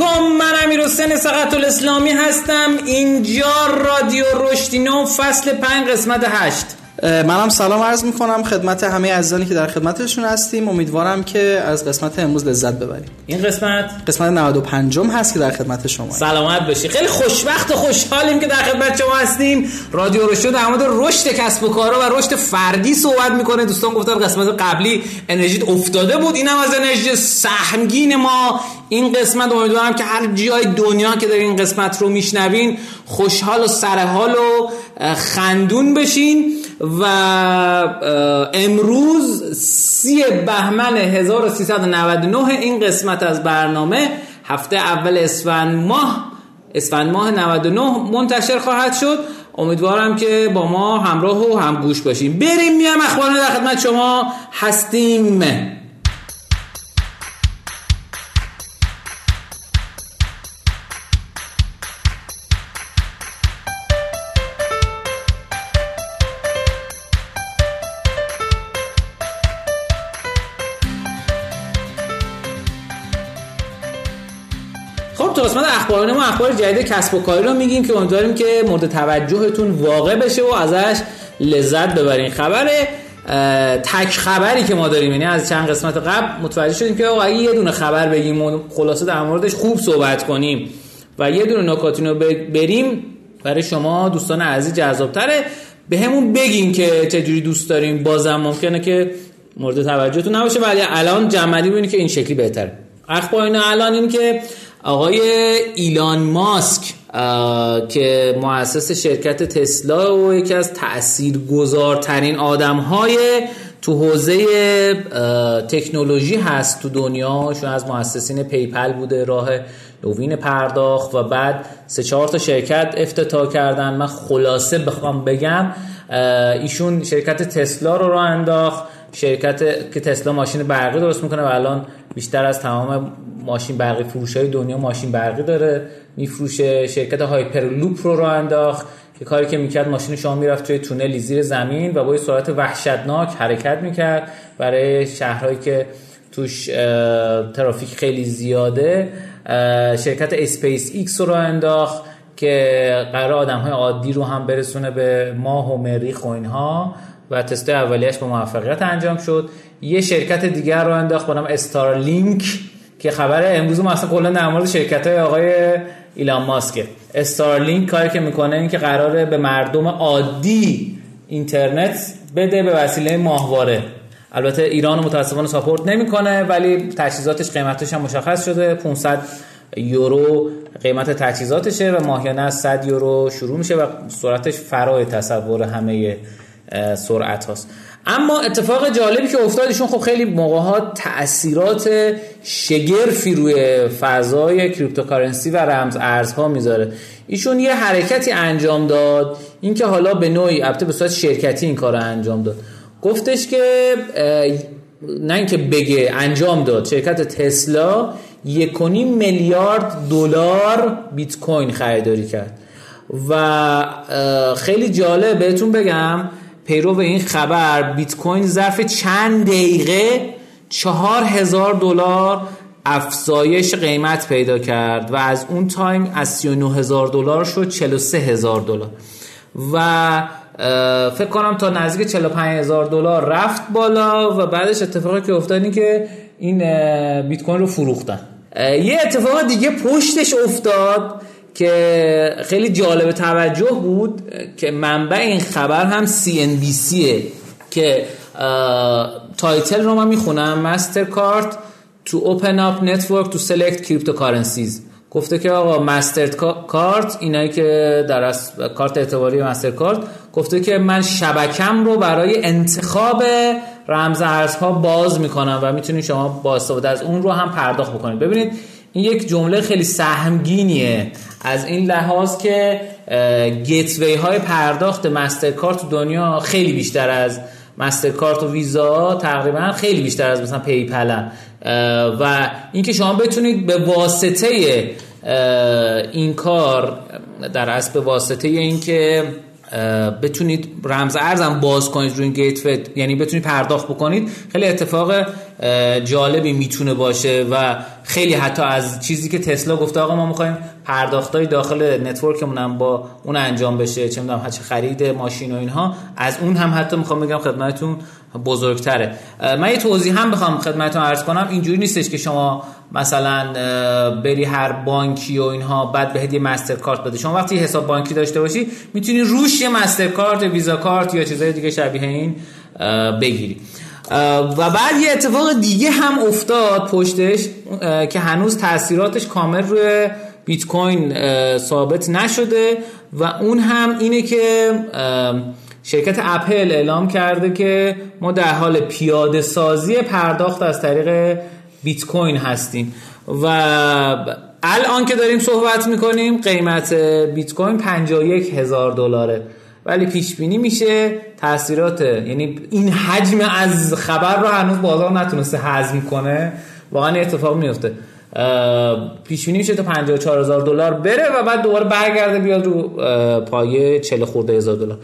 علیکم من امیر حسین سقط الاسلامی هستم. اینجا رادیو رشدینو فصل پنج قسمت هشت. منم سلام عرض می‌کنم. خدمت همه عزیزانی که در خدمتشون هستیم. امیدوارم که از قسمت امروز لذت ببریم. این قسمت؟ قسمت 95 م هست که در خدمت شما سلامت باشی. خیلی خوشبخت و خوشحالیم که در خدمت شما هستیم. رادیو رشد در مورد رشد کسب و کارها و رشد فردی صحبت می‌کنه. دوستان گفتن قسمت قبلی انرژی افتاده بود. اینم از انرژی سهمگین ما. این قسمت امیدوارم که هر جای دنیا که در این قسمت رو میشنوین خوشحال و سرحال و خندون بشین و امروز سی بهمن 1399 این قسمت از برنامه هفته اول اسفند ماه اسفند ماه 99 منتشر خواهد شد. امیدوارم که با ما همراه و همگوش باشیم. بریم میام اخبار در خدمت شما. هستیم. اخبار ما اخبار جدید کسب و کاری رو میگیم که امیدواریم که مورد توجهتون واقع بشه و ازش لذت ببرین. خبر تک خبری که ما داریم یعنی از چند قسمت قبل متوجه شدیم که آقا یه دونه خبر بگیم و خلاصه در موردش خوب صحبت کنیم و یه دونه نکاتی رو بریم. برای شما دوستان عزیز جذابتره. به همون بگیم که چجوری دوست داریم. بازم ممکنه که مورد توجهتون نباشه. ولی الان جمعی ببینید که این شکلی بهتره. اخبار الان این که آقای ایلان ماسک که مؤسس شرکت تسلا و یکی از تاثیرگذارترین آدم های تو حوزه تکنولوژی هست تو دنیا. شون از مؤسسین پیپل بوده راه نوین پرداخت و بعد سه چهار تا شرکت افتتاح کردن. من خلاصه بخوام بگم ایشون شرکت تسلا رو راه انداخت. شرکت که تسلا ماشین برقی درست می‌کنه و الان بیشتر از تمام ماشین برقی فروش های دنیا ماشین برقی داره. میفروشه. شرکت Hyperloop رو راه انداخت که کاری که می‌کرد ماشین شما می‌رفت توی تونلی زیر زمین و با سرعت وحشتناک حرکت می‌کرد. برای شهرهایی که توش ترافیک خیلی زیاده شرکت اسپیس ایکس رو انداخت که قراره آدم های عادی رو هم برسونه به ماه و مریخ و اینها. و تست اولیش با موفقیت انجام شد. یه شرکت دیگر رو انداخت با نام استارلینک که خبر امروز ما اصلا کلا در مورد شرکت های آقای ایلان ماسکه استارلینک کاری که می‌کنه این که قراره به مردم عادی اینترنت بده به وسیله ماهواره. البته ایران متاسفانه ساپورت نمی‌کنه ولی تجهیزاتش قیمتش هم مشخص شده. 500 یورو قیمت تجهیزاتشه و ماهیانه از 100 یورو شروع میشه و سرعتش فرای تصور همه سرعت هاست. اما اتفاق جالبی که افتادشون خب خیلی موقع ها تاثیرات شگرفی روی فضای cryptocurrency و رمز ارزها می‌ذاره. ایشون یه حرکتی انجام داد اینکه حالا به نوعی البته به صورت شرکتی این کار انجام داد. گفتش که نه اینکه بگه انجام داد. شرکت تسلا یک میلیارد دلار بیت کوین خریداری کرد. و خیلی جالب بهتون بگم پیرو این خبر بیت کوین ظرف چند دقیقه چهار هزار دلار افزایش قیمت پیدا کرد و از اون تایم از 39 هزار دلار شد 43 هزار دلار. و فکر کنم تا نزدیک 45 هزار دلار رفت بالا و بعدش اتفاقی که افتاد که این بیت کوین رو فروختن. یه اتفاق دیگه پشتش افتاد. که خیلی جالب توجه بود که منبع این خبر هم CNBC که title رو من می‌خونم Mastercard to open up network to select cryptocurrencies گفته که آقا مستر کارت اینایی که در از کارت اعتباری مستر کارت گفته که من شبکم رو برای انتخاب رمز ارزها باز می‌کنم و می‌تونید شما با استفاده از اون رو هم پرداخت بکنید. ببینید این یک جمله خیلی سهمگینیه. از این لحاظ که gateway های پرداخت مسترکارت تو دنیا خیلی بیشتر از مسترکارت و ویزا تقریبا خیلی بیشتر از مثلا PayPal و اینکه شما بتونید به واسطه این کار در اصل به واسطه اینکه بتونید رمز ارزم باز کنید روی این gate یعنی بتونید پرداخت بکنید خیلی اتفاق جالبی می‌تونه باشه و خیلی حتی از چیزی که تسلا گفته آقا ما می‌خوایم پرداختای داخل network مون هم با اون انجام بشه چه می‌دونم چه خرید ماشین و اینها از اون هم حتی می‌خوام بگم خدمتتون بزرگتره. من یه توضیح هم بخوام خدمتتون عرض کنم. اینجوری نیستش که شما مثلا بری هر بانکی و اینها بعد بهت یه مسترکارت بده. شما وقتی حساب بانکی داشته باشی می‌تونی روش یه مستر کارت ویزا کارت یا چیزای دیگه شبیه این بگیری. و بعد یه اتفاق دیگه هم افتاد پشتش که هنوز تاثیراتش کامل روی بیت کوین ثابت نشده و اون هم اینه که شرکت اپل اعلام کرده که ما در حال پیاده سازی پرداخت از طریق بیت کوین هستیم. و الان که داریم صحبت می‌کنیم قیمت بیت کوین 51 هزار دلاره. ولی پیش بینی میشه تاثیرات یعنی این حجم از خبر رو هنوز بازار نتونسته هضم کنه. واقعا اتفاق میفته پیش میشه تا 54000 دلار بره و بعد دوباره برگرده بیاد رو پایه 40 خورده هزار دلار.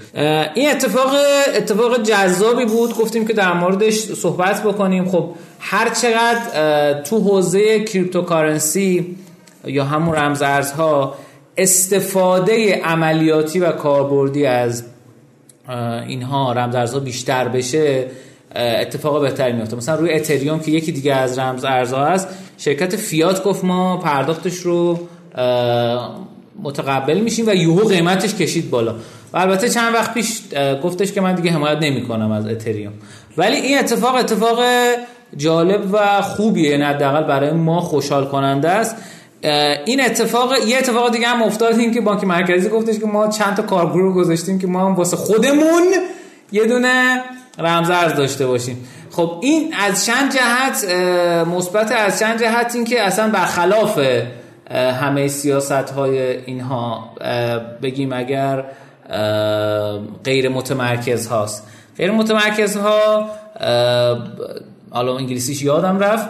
این اتفاق اتفاق جذابی بود. گفتیم که در موردش صحبت بکنیم. خب هر چقدر تو حوزه cryptocurrency یا همون رمز ارزها استفاده عملیاتی و کاربردی از اینها رمز ارزها بیشتر بشه اتفاق بهتری میفته. مثلا روی اتریوم که یکی دیگه از رمز ارزها هست شرکت فیات گفت ما پرداختش رو متقبل میشیم و یوهو قیمتش کشید بالا. و البته چند وقت پیش گفتش که من دیگه حمایت نمی‌کنم از اتریوم. ولی این اتفاق اتفاق جالب و خوبیه. یعنی حداقل برای ما خوشحال کننده است این اتفاق یه اتفاق دیگه هم افتاد این که بانک مرکزی گفتش که ما چند تا کارگروه گذاشتیم که ما هم واسه خودمون یه دونه رمزارز داشته باشیم. خب این از چند جهت مثبت از چند جهت این که اصلا برخلاف همه سیاست های اینها بگیم اگر غیر متمرکز هاست. غیر متمرکز ها حالا انگلیسیش یادم رفت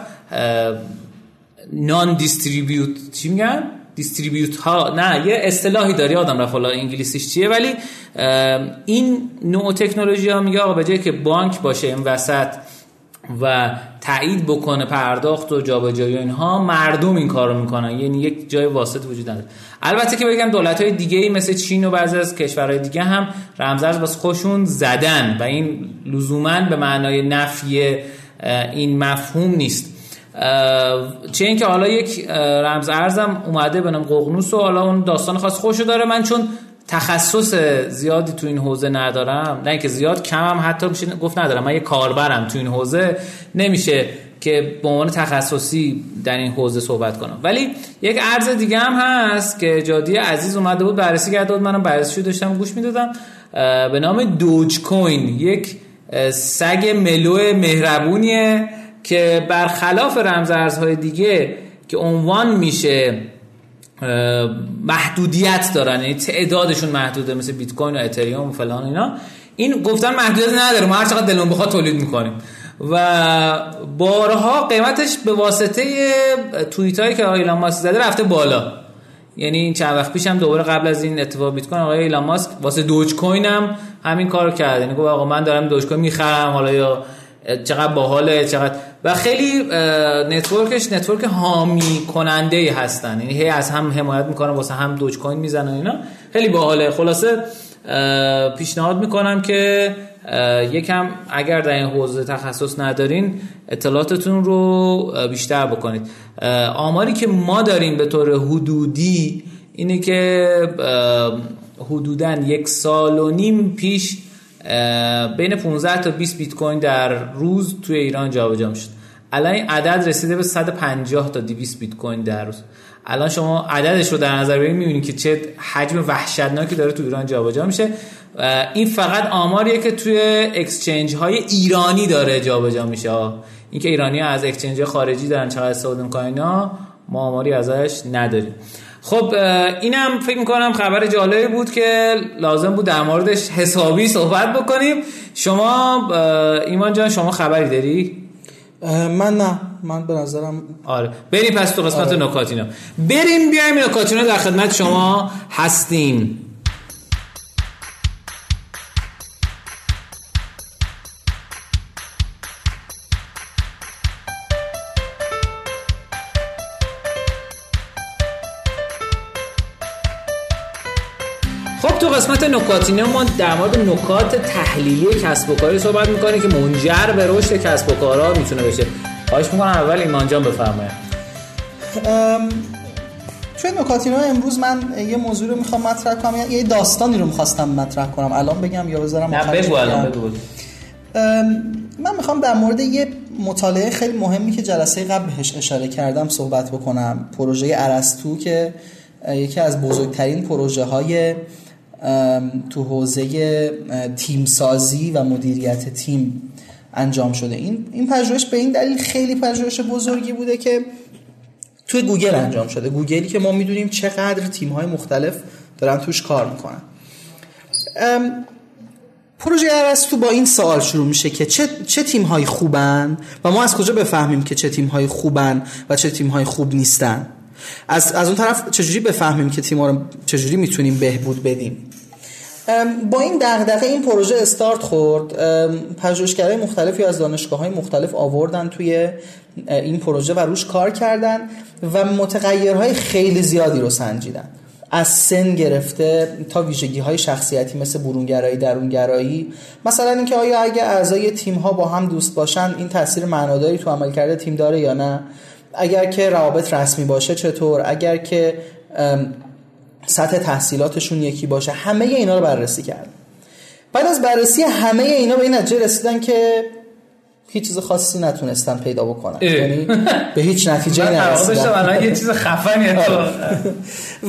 نان دیستریبیوت چی میگن؟ دیستریبیوت ها نه یه اصطلاحی داره یادم رفت حالا انگلیسیش چیه؟ ولی این نوع تکنولوژی ها میگه آقا به جای که بانک باشه این وسط و تایید بکنه پرداخت و جابجایی اینها مردم این کارو می‌کنن. یعنی یک جای واسط وجود نداره. البته که بگم دولت های دیگه مثل چین و بعضی از کشورهای دیگه هم رمزارز باز خوشون زدن و این لزوما به معنای نفی این مفهوم نیست. چه اینکه حالا یک رمز ارزم اومده به نام ققنوس و حالا اون داستان خاص خوشو داره. من چون تخصص زیادی تو این حوزه ندارم نه اینکه زیاد کمم حتی میشه گفت ندارم. من یه کاربرم تو این حوزه. نمیشه که به عنوان تخصصی در این حوزه صحبت کنم. ولی یک ارز دیگه هم هست که جادی عزیز اومده بود بررسی کرده بود. منم بررسی داشتم گوش می‌دادم. به نام دوج کوین یک سگ ملو مهربونیه. که برخلاف رمزارزهای دیگه که عنوان میشه محدودیت دارن یعنی تعدادشون محدوده مثل بیت کوین و اتریوم و فلان اینا. این گفتن محدودیت نداره ما هر چقدر دلمون بخواد تولید می‌کنیم. و بارها قیمتش به واسطه توییت هایی که ایلان ماسک زده رفته بالا. یعنی چند وقت پیش هم دوباره قبل از این اتفاق بیت کوین آقای ایلان ماسک واسه دوج کوین هم همین کارو کرد. یعنی گفت آقا من دارم دوج کوین می‌خرم حالا یا چقدر باحاله چقدر و خیلی network ش network حامی کننده هستن. یعنی هی از هم حمایت می‌کنن واسه هم دوج کوین می‌زنن اینا. خیلی باحاله. خلاصه پیشنهاد می‌کنم که یکم اگر در این حوزه تخصص ندارین اطلاعاتتون رو بیشتر بکنید. آماری که ما داریم به طور حدودی اینه که حدودا یک سال و نیم پیش بین 15 تا 20 بیت کوین در روز توی ایران جابجا می‌شد. الان این عدد رسیده به 150 تا 200 بیت کوین در روز. الان شما عددش رو در نظر بگیرید می‌بینید که چه حجم وحشتناکی داره تو ایران جابجا میشه. این فقط آماریه که توی اکسچنج های ایرانی داره جابجا میشه. اینکه ایرانی ها از اکسچنج خارجی دارن چقدر استفاده می‌کنن ما آماری ازش نداریم. خب اینم فکر می‌کنم خبر جالبی بود که لازم بود در موردش حسابی صحبت بکنیم. شما ایمان جان شما خبری داری؟ من نه. من به نظرم آره. بریم پس تو قسمت آره. نکاتینا بریم بیایم نکاتینا در خدمت شما هستیم. نکاتینه ما در مورد نکات تحلیلی کسب و کاری صحبت می‌کنه که منجر به رشد کسب و کارها می‌تونه بشه. خواهش می‌کنم اول ایمان جان بفرمایید. توی نکاتینه امروز من یه موضوع رو می‌خوام مطرح کنم یه داستانی رو می‌خواستم مطرح کنم. الان بگم یا بذارم نه بگو الان بگو. من می‌خوام در مورد یه مطالعه خیلی مهمی که جلسه قبل بهش اشاره کردم صحبت بکنم. پروژه ارسطو که یکی از بزرگترین پروژه های تو حوزه تیم سازی و مدیریت تیم انجام شده. این این پژوهش به این دلیل خیلی پژوهش بزرگی بوده که توی گوگل انجام شده. گوگلی که ما می‌دونیم چقدر تیم های مختلف دارن توش کار می‌کنن. پروژه ارسطو با این سوال شروع میشه که چه, چه تیم های خوبن و ما از کجا بفهمیم که چه تیم های خوبن و چه تیم های خوب نیستن؟ از, از اون طرف چجوری بفهمیم که تیم ها رو چجوری می‌تونیم بهبود بدیم؟ با این دغدغه این پروژه استارت خورد. پژوهشگرای مختلفی از دانشگاه های مختلف آوردن توی این پروژه و روش کار کردن و متغیرهای خیلی زیادی رو سنجیدن. از سن گرفته تا ویژگی های شخصیتی مثل برونگرایی درونگرایی. مثلا اینکه آیا اگه اعضای تیم ها با هم دوست باشن این تاثیر معناداری تو عمل کرده تیم داره یا نه؟ اگر که روابط رسمی باشه چطور؟ اگر که سطح تحصیلاتشون یکی باشه همه اینا رو بررسی کرد بعد از بررسی همه اینا به این نتیجه رسیدن که هیچ چیز خاصی نتونستن پیدا بکنن. یعنی به هیچ نتیجه نرسیدن. یه چیز خفنی آره.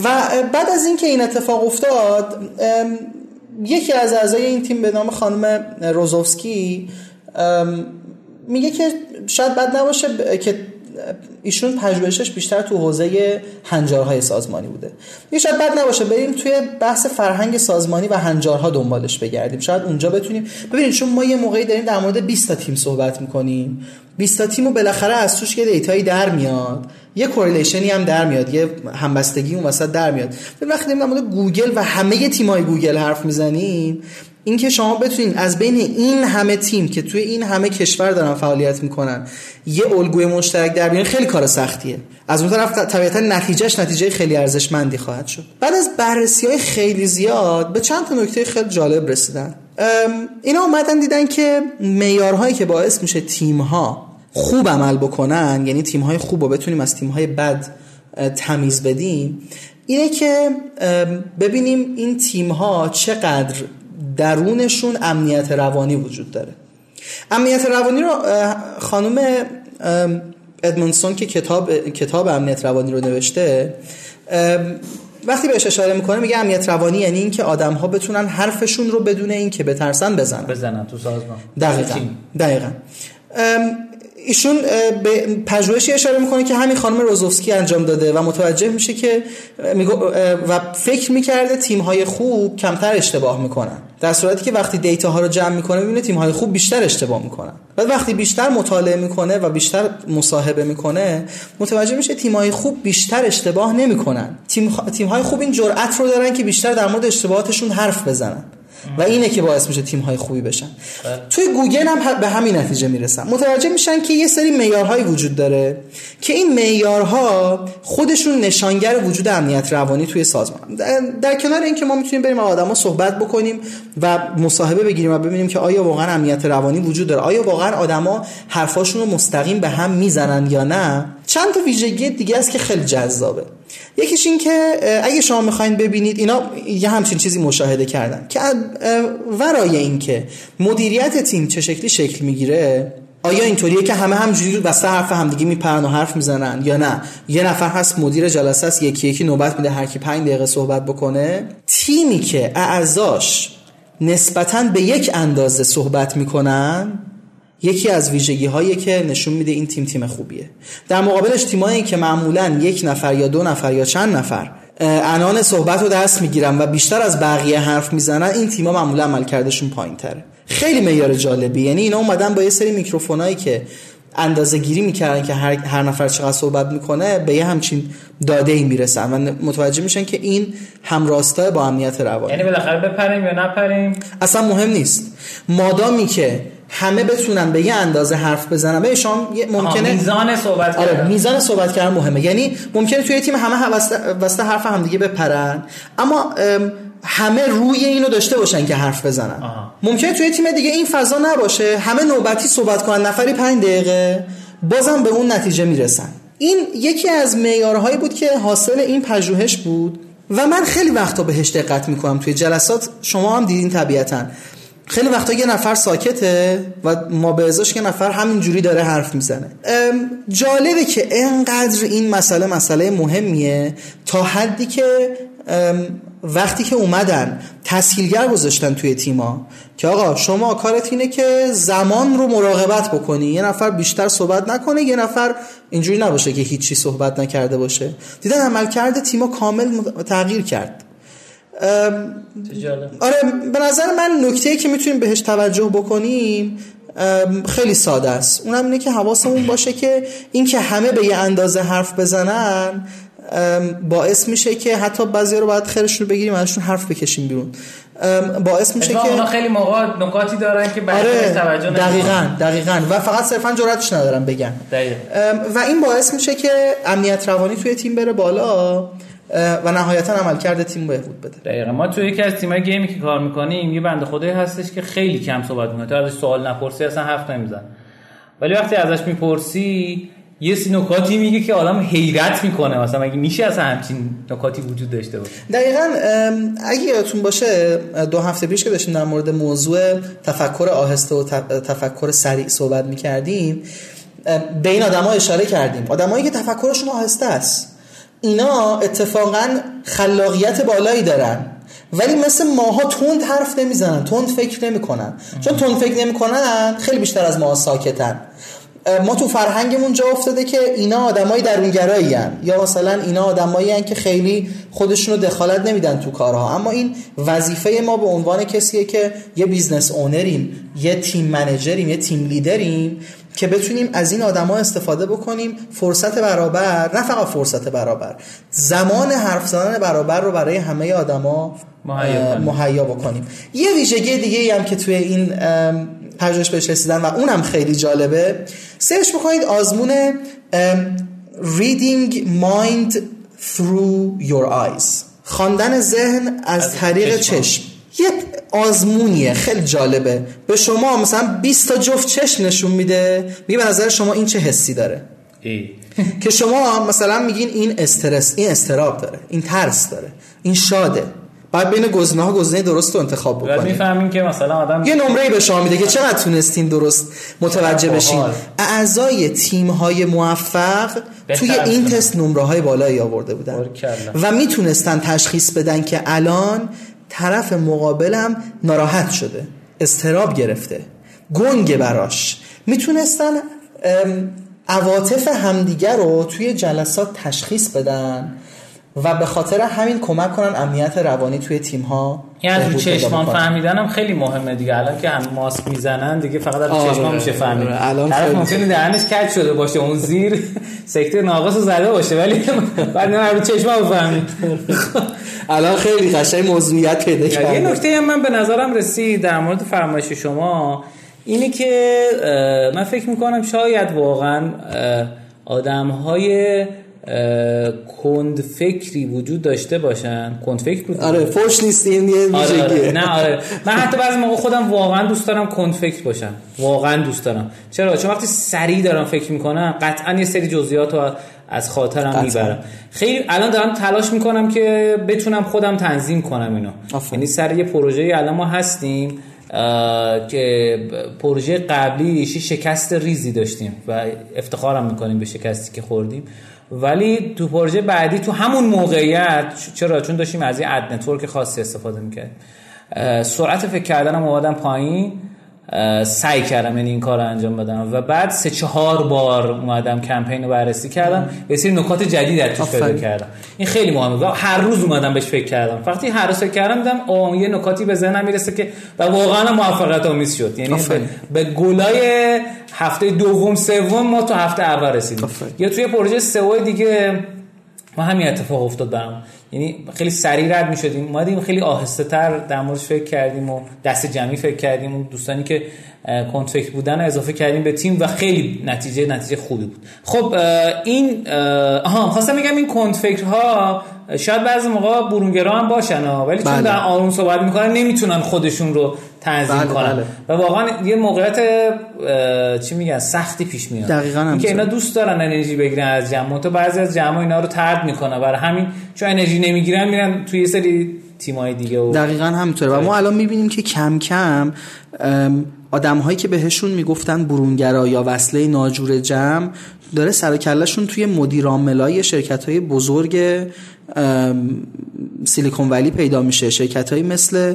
و بعد از اینکه این اتفاق افتاد یکی از اعضای این تیم به نام خانم روزوفسکی میگه که شاید بد نباشه که ایشون پژوهشش بیشتر تو حوزه هنجارهای سازمانی بوده. یه شاید بد نباشه بریم توی بحث فرهنگ سازمانی و هنجارها دنبالش بگردیم. شاید اونجا بتونیم ببینید چون ما یه موقعی داریم در مورد 20 تا تیم صحبت می‌کنیم. 20 تا تیم و بالاخره از توش یه data یی در میاد. یه correlation ی هم در میاد. یه همبستگی اون وسط در میاد. وقتی در مورد گوگل و همه تیمای گوگل حرف می‌زنیم اینکه شما بتونین از بین این همه تیم که توی این همه کشور دارن فعالیت می‌کنن یه الگوی مشترک در بیارین خیلی کار سختیه. از اون طرف طبیعتا نتیجهش نتیجه خیلی ارزشمندی خواهد شد. بعد از بررسی های خیلی زیاد به چند تا نکته خیلی جالب رسیدن. اینا اومدن دیدن که معیارهایی که باعث میشه تیم ها خوب عمل بکنن یعنی تیم های خوب رو بتونیم از تیم های بد تمیز بدیم اینه که ببینیم این تیم ها چقدر درونشون امنیت روانی وجود داره. امنیت روانی رو خانم ادمونسون که کتاب کتاب امنیت روانی رو نوشته وقتی بهش اشاره می‌کنه میگه امنیت روانی یعنی اینکه آدم ها بتونن حرفشون رو بدون اینکه بترسن بزنن. بزنن تو سازمان. دقیقا. دقیقا. ایشون به پژوهشی اشاره می‌کنه که همین خانم روزوفسکی انجام داده و متوجه میشه که و فکر می‌کرده تیم های خوب کمتر اشتباه می‌کنن. در صورتی که وقتی دیتا ها رو جمع می‌کنه می‌بینه تیم های خوب بیشتر اشتباه می‌کنن. بعد وقتی بیشتر مطالعه می‌کنه و بیشتر مصاحبه می‌کنه متوجه میشه تیم های خوب بیشتر اشتباه نمی‌کنن. تیم های خوب این جرأت رو دارن که بیشتر در مورد اشتباهاتشون حرف بزنن. و اینه که باعث میشه تیم های خوبی بشن. توی گوگل هم به همین نتیجه می‌رسن متوجه میشن که یه سری معیارهایی وجود داره که این معیارها خودشون نشانگر وجود امنیت روانی توی سازمان در, کنار اینکه ما می‌تونیم بریم آدما صحبت بکنیم و مصاحبه بگیریم و ببینیم که آیا واقعا امنیت روانی وجود داره آیا واقعا آدما حرفاشون رو مستقیم به هم می‌زنن یا نه چند تا ویژگی دیگه است که خیلی جذابه. یکیش این که اگه شما می‌خواین ببینید اینا یه همچین چیزی مشاهده کردن که ورای این که مدیریت تیم چه شکلی شکل می‌گیره آیا اینطوریه که همه همجوری وسط حرف همدیگه میپرن و حرف می‌زنن یا نه؟ یه نفر هست مدیر جلسه است یکی یکی نوبت میده هر کی 5 دقیقه صحبت بکنه. تیمی که اعضاش نسبتا به یک اندازه صحبت می‌کنن یکی از ویژگی هایی که نشون میده این تیم تیم خوبیه. در مقابلش تیمایی که معمولا یک نفر یا دو نفر یا چند نفر انان صحبت رو دست می‌گیرن و بیشتر از بقیه حرف می‌زنن این تیما معمولا عمل کردشون پایین تره خیلی معیار جالبی. یعنی اینا اومدن با یه سری میکروفونایی که اندازه گیری می‌کردن که هر, هر نفر چقدر صحبت می‌کنه به یه همچین داده ای می‌رسن و متوجه میشن که این همراستا با امنیت روانی. یعنی بالاخره بپریم یا نپریم؟ اصلا مهم نیست. مادامی که همه بتونن به یه اندازه حرف بزنن. به شما ممکنه میزان صحبت آره، کردن. میزان صحبت کردن مهمه. یعنی ممکنه توی تیم همه وسط حرف همدیگه بپرن اما همه روی اینو داشته باشن که حرف بزنن. ممکنه توی تیم دیگه این فضا نباشه همه نوبتی صحبت کنن نفری پنج دقیقه بازم به اون نتیجه می‌رسن. این یکی از معیارهایی بود که حاصل این پژوهش بود و من خیلی وقتا بهش دقت می‌کنم توی جلسات. شما هم دیدین طبیعتا. خیلی وقتا یه نفر ساکته و ما به ازاش یه نفر همینجوری داره حرف می‌زنه. جالبه که انقدر این مسئله مسئله مهمیه تا حدی که وقتی که اومدن تسهیلگر گذاشتن توی تیما که آقا شما کارت اینه که زمان رو مراقبت بکنی یه نفر بیشتر صحبت نکنه یه نفر اینجوری نباشه که هیچی صحبت نکرده باشه. دیدن عمل کرده تیما کامل تغییر کرد. آره به نظر من نکته که می‌تونیم بهش توجه بکنیم خیلی ساده است. اونم اینه که حواسمون باشه که این که همه به یه اندازه حرف بزنن باعث میشه که حتی بعضی رو باید خیرشون رو بگیریم ازشون حرف بکشیم بیرون. باعث میشه که اونا خیلی موقع نکاتی دارن که آره توجه دقیقاً دقیقاً. و فقط صرفا جرأتش ندارن بگن و این باعث میشه که امنیت روانی توی تیم بره بالا. و نهایتا عمل کرده تیم بهبود بده. دقیقا. ما توی یکی از تیمای گیمی که کار می‌کنیم یه بنده خدایی هستش که خیلی کم صحبت می‌کنه. تو ازش سوال نپرسی اصلا حرف نمیزن ولی وقتی ازش می‌پرسی یه سی نکاتی میگه که آدم حیرت می‌کنه. مثلا اگه میشه اصلا همچین نکاتی وجود داشته باشه؟ دقیقا اگه یادتون باشه دو هفته پیش که داشتیم در مورد موضوع تفکر آهسته و تفکر سریع صحبت می‌کردیم به این آدما اشاره کردیم. آدمایی که تفکرشون آهسته است. اینا اتفاقا خلاقیت بالایی دارن. ولی مثل ماها تند حرف نمی‌زنن تند فکر نمی‌کنن. چون تند فکر نمی‌کنن خیلی بیشتر از ماها ساکتن. ما تو فرهنگمون جا افتاده که اینا آدمای درونگرایی یا مثلا اینا آدمایی که خیلی خودشونو دخالت نمیدن تو کارها. اما این وظیفه ما به عنوان کسیه که یه business owner یم یه team manager یم یه team leader یم که بتونیم از این آدما استفاده بکنیم فرصت برابر نه فقط فرصت برابر زمان حرف زدن برابر رو برای همه آدما مهیا بکنیم. یه ویژگی دیگه هم که توی این پژوهش بهش رسیدن و اونم خیلی جالبه سرچ بکنید آزمون reading mind through your eyes. خواندن ذهن از طریق چشم. یه آزمونیه. خیلی جالبه. به شما مثلا 20 تا جفت چشم نشون میده. میگه به نظر شما این چه حسی داره. که شما مثلا میگین این استرس این استراب داره. این ترس داره. این شاده. بعد بین گزینه ها گزینه درست رو انتخاب بکنید می‌فهمین که مثلا آدم یه نمره به شما میده که چقدر تونستین درست متوجه بشین. اعضای تیم های موفق توی این تست نمره های بالایی آورده بودن. و می‌تونستن تشخیص بدن که الان طرف مقابلم ناراحت شده استراب گرفته گنگ براش. می‌تونستن عواطف همدیگر رو توی جلسات تشخیص بدن. و به خاطر همین کمک کنن امنیت روانی توی تیم ها یعنی از چشمان فهمیدنم خیلی مهمه دیگه. الان که هم ماسک می‌زنن دیگه فقط از آره، چشمان میشه فهمید. آره، الان طرف ممکنه دهنش کج شده باشه اون زیر سکته ناقص زده باشه ولی بعد نه رو چشمان بفهمید الان خیلی قشنگ موضوعیت پیدا کرده یه نکته هم من به نظرم رسید در مورد فرمایش شما اینه که من فکر می‌کنم شاید واقعا آدم های کند فکری وجود داشته باشن؟ کند فکر بود آره فوش نیست این یه آره, آره. نه آره. من حتی بعضی موقع خودم واقعا دوست دارم کند فکر باشم. واقعا دوست دارم. چرا؟ چون وقتی سریع دارم فکر می‌کنم قطعا یه سری جزئیات رو از خاطرم می‌برم. خیلی الان دارم تلاش می‌کنم که بتونم خودم تنظیم کنم اینو. یعنی سر یه پروژه الان ما هستیم که پروژه قبلی شکست ریزی داشتیم و افتخارم می‌کنیم به شکستی که خوردیم. ولی تو پروژه بعدی تو همون موقعیت چرا؟ چون داشتیم از یه ad network خاصی استفاده می‌کرد سرعت فکر کردنم اومدم پایین. سعی کردم یعنی این کار رو انجام بدم. و بعد سه چهار بار اومدم کمپین رو بررسی کردم. یه سری نکات جدید در توش پیدا کردم. این خیلی مهمه. و هر روز اومدم بهش فکر کردم. وقتی هر روز فکر کردم دیدم اوه یه نکاتی به ذهنم می‌رسه که و واقعا موفقیت آمیز شد. یعنی به گلای هفته دوم سوم ما تو هفته اول رسیدیم. یا توی پروژه سئو دیگه ما همین اتفاق افتاد برام. یعنی خیلی سریع رد می‌شدیم اومدیم خیلی آهسته تر در موردش فکر کردیم و دست جمعی فکر کردیم اون دوستانی که کنت فکر بودن اضافه کردیم به تیم و خیلی نتیجه نتیجه خوبی بود خب این آها خواستم میگم این کنت فکرها شاید بعضی موقع برونگرا هم باشن ها ولی چون بله. در آروم صحبت می‌کنن نمی‌تونن خودشون رو تنظیم بله، کنن. بله. و واقعا یه موقعیت چی میگن سختی پیش میاد. دقیقاً اینکه همینطور. اینا دوست دارن انرژی بگیرن از جمع. تو بعضی از جمع اینا رو ترد می‌کنه برای همین چون انرژی نمی‌گیرن میرن توی یه سری تیمای دیگه و دقیقا همینطوره. و ما الان می‌بینیم که کم کم آدم هایی که بهشون می‌گفتن برونگرا یا وصله ناجور جمع داره سر و کله‌شون توی مدیرعاملای شرکت های بزرگ سیلیکون ولی پیدا میشه. شرکت هایی مثل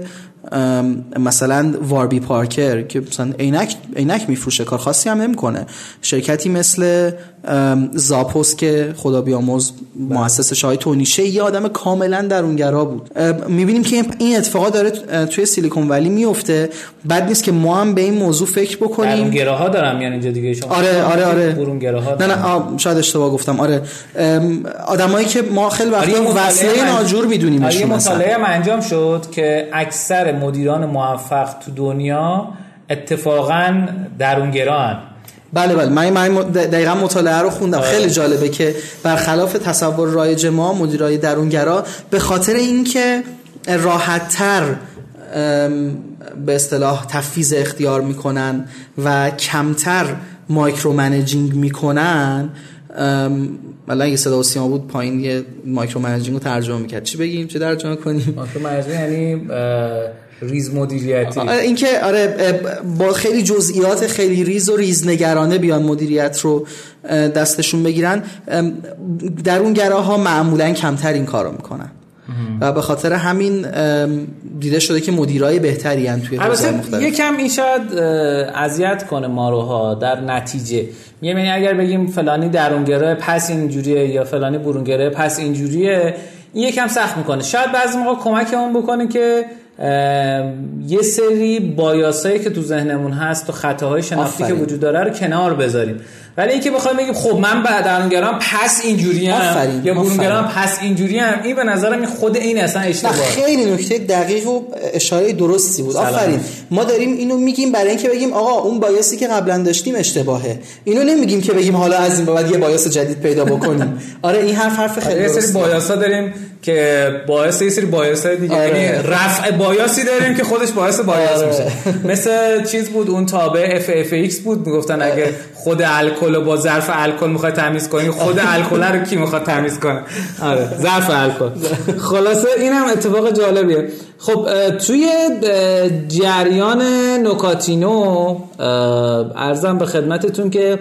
مثلا واربی پارکر که مثلا عینک عینک میفروشه کار خاصی هم نمی‌کنه. شرکتی مثل زاپوس که خدا بیامرز مؤسسش های تونیشه یه آدم کاملا درونگرا بود. می‌بینیم که این اتفاقا داره توی سیلیکون ولی میفته بد نیست که ما هم به این موضوع فکر بکنیم. برونگراها دارم یعنی اینجا دیگه. شما آره آره آره. نه نه شاید اشتباه گفتم. آره. آدمایی که ما خیلی آره، وقتا وصله ناجور آره، میدونیمشون مثلا. مطالعه هم انجام شد که اکثر مدیران موفق تو دنیا اتفاقا درونگران بله بله. من من دقیقا مطالعه رو خوندم. خیلی جالبه که برخلاف تصور رایج ما مدیرای درونگرا به خاطر اینکه راحتتر به اصطلاح تفویض اختیار می‌کنن و کمتر micro managing می‌کنن ام، الان اگه صدا و سیما بود پایین یه micro managing رو ترجمه می‌کرد. چی بگیم؟ چه ترجمه کنیم؟ آخه مرزبه یعنی ریز مدیریتی. اینکه آره با خیلی جزئیات خیلی ریز و ریزنگرانه بیان مدیریت رو دستشون بگیرن ام، درونگراها معمولا کمتر این کارو می‌کنن. و به خاطر همین دیده شده که مدیرای بهتری هن توی مختلف. یکم این شاید اذیت کنه ما روها در نتیجه. یعنی اگر بگیم فلانی درونگره پس اینجوریه یا فلانی برونگره پس اینجوریه این یکم سخت می‌کنه. شاید بعضی موقع کمکمون بکنه که یه سری بایاسایی که تو ذهنمون هست و خطاهای شناختی که. وجود داره رو کنار بذاریم. ولی اینکه بخوایم بگیم خب من بعد درونگرام پس اینجوری آفرین، یا برونگرام. پس اینجوری این به نظرم این خود این اصلا نه اشتباهه خیلی نکته دقیق و اشاره درستی بود. سلام. آفرین. ما داریم اینو میگیم برای اینکه بگیم آقا اون bias ی که قبلا داشتیم اشتباهه. اینو نمیگیم که بگیم حالا از این بعد یه bias جدید پیدا بکنیم. آره این حرف حرف خیلی یه سری bias ا داریم. که باعث یه سری bias دیگه آره. یعنی رفع bias ی داریم که خودش باعث bias آره. میشه مثل چیز بود اون تابع f of x بود می‌گفتن اگه خود الکل با ظرف الکل می‌خوای تمیز کنی خود الکل رو کی می‌خواد تمیز کنه آره ظرف الکل خلاصه اینم اتفاق جالبیه خب توی جریان نوکاتینو ارزم به خدمتتون که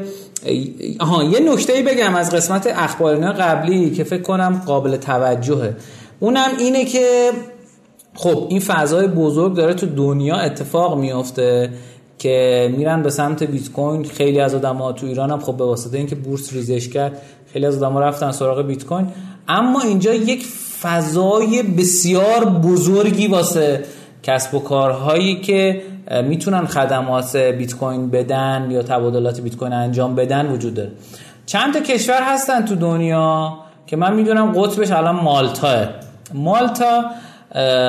آها یه نکته بگم از قسمت اخبارنا قبلی که فکر کنم قابل توجهه. اونم اینه که خب این فضای بزرگ داره تو دنیا اتفاق میفته که میرن به سمت بیت کوین خیلی از آدما تو ایران هم خب به واسطه اینکه بورس ریزش کرد خیلی از آدما رفتن سراغ بیت کوین اما اینجا یک فضای بسیار بزرگی واسه کسب و کارهایی که می‌تونن خدمات بیت کوین بدن یا تبادلات بیت کوین انجام بدن وجود داره. چند تا کشور هستن تو دنیا که من می‌دونم قطبش الان مالتاه. مالتا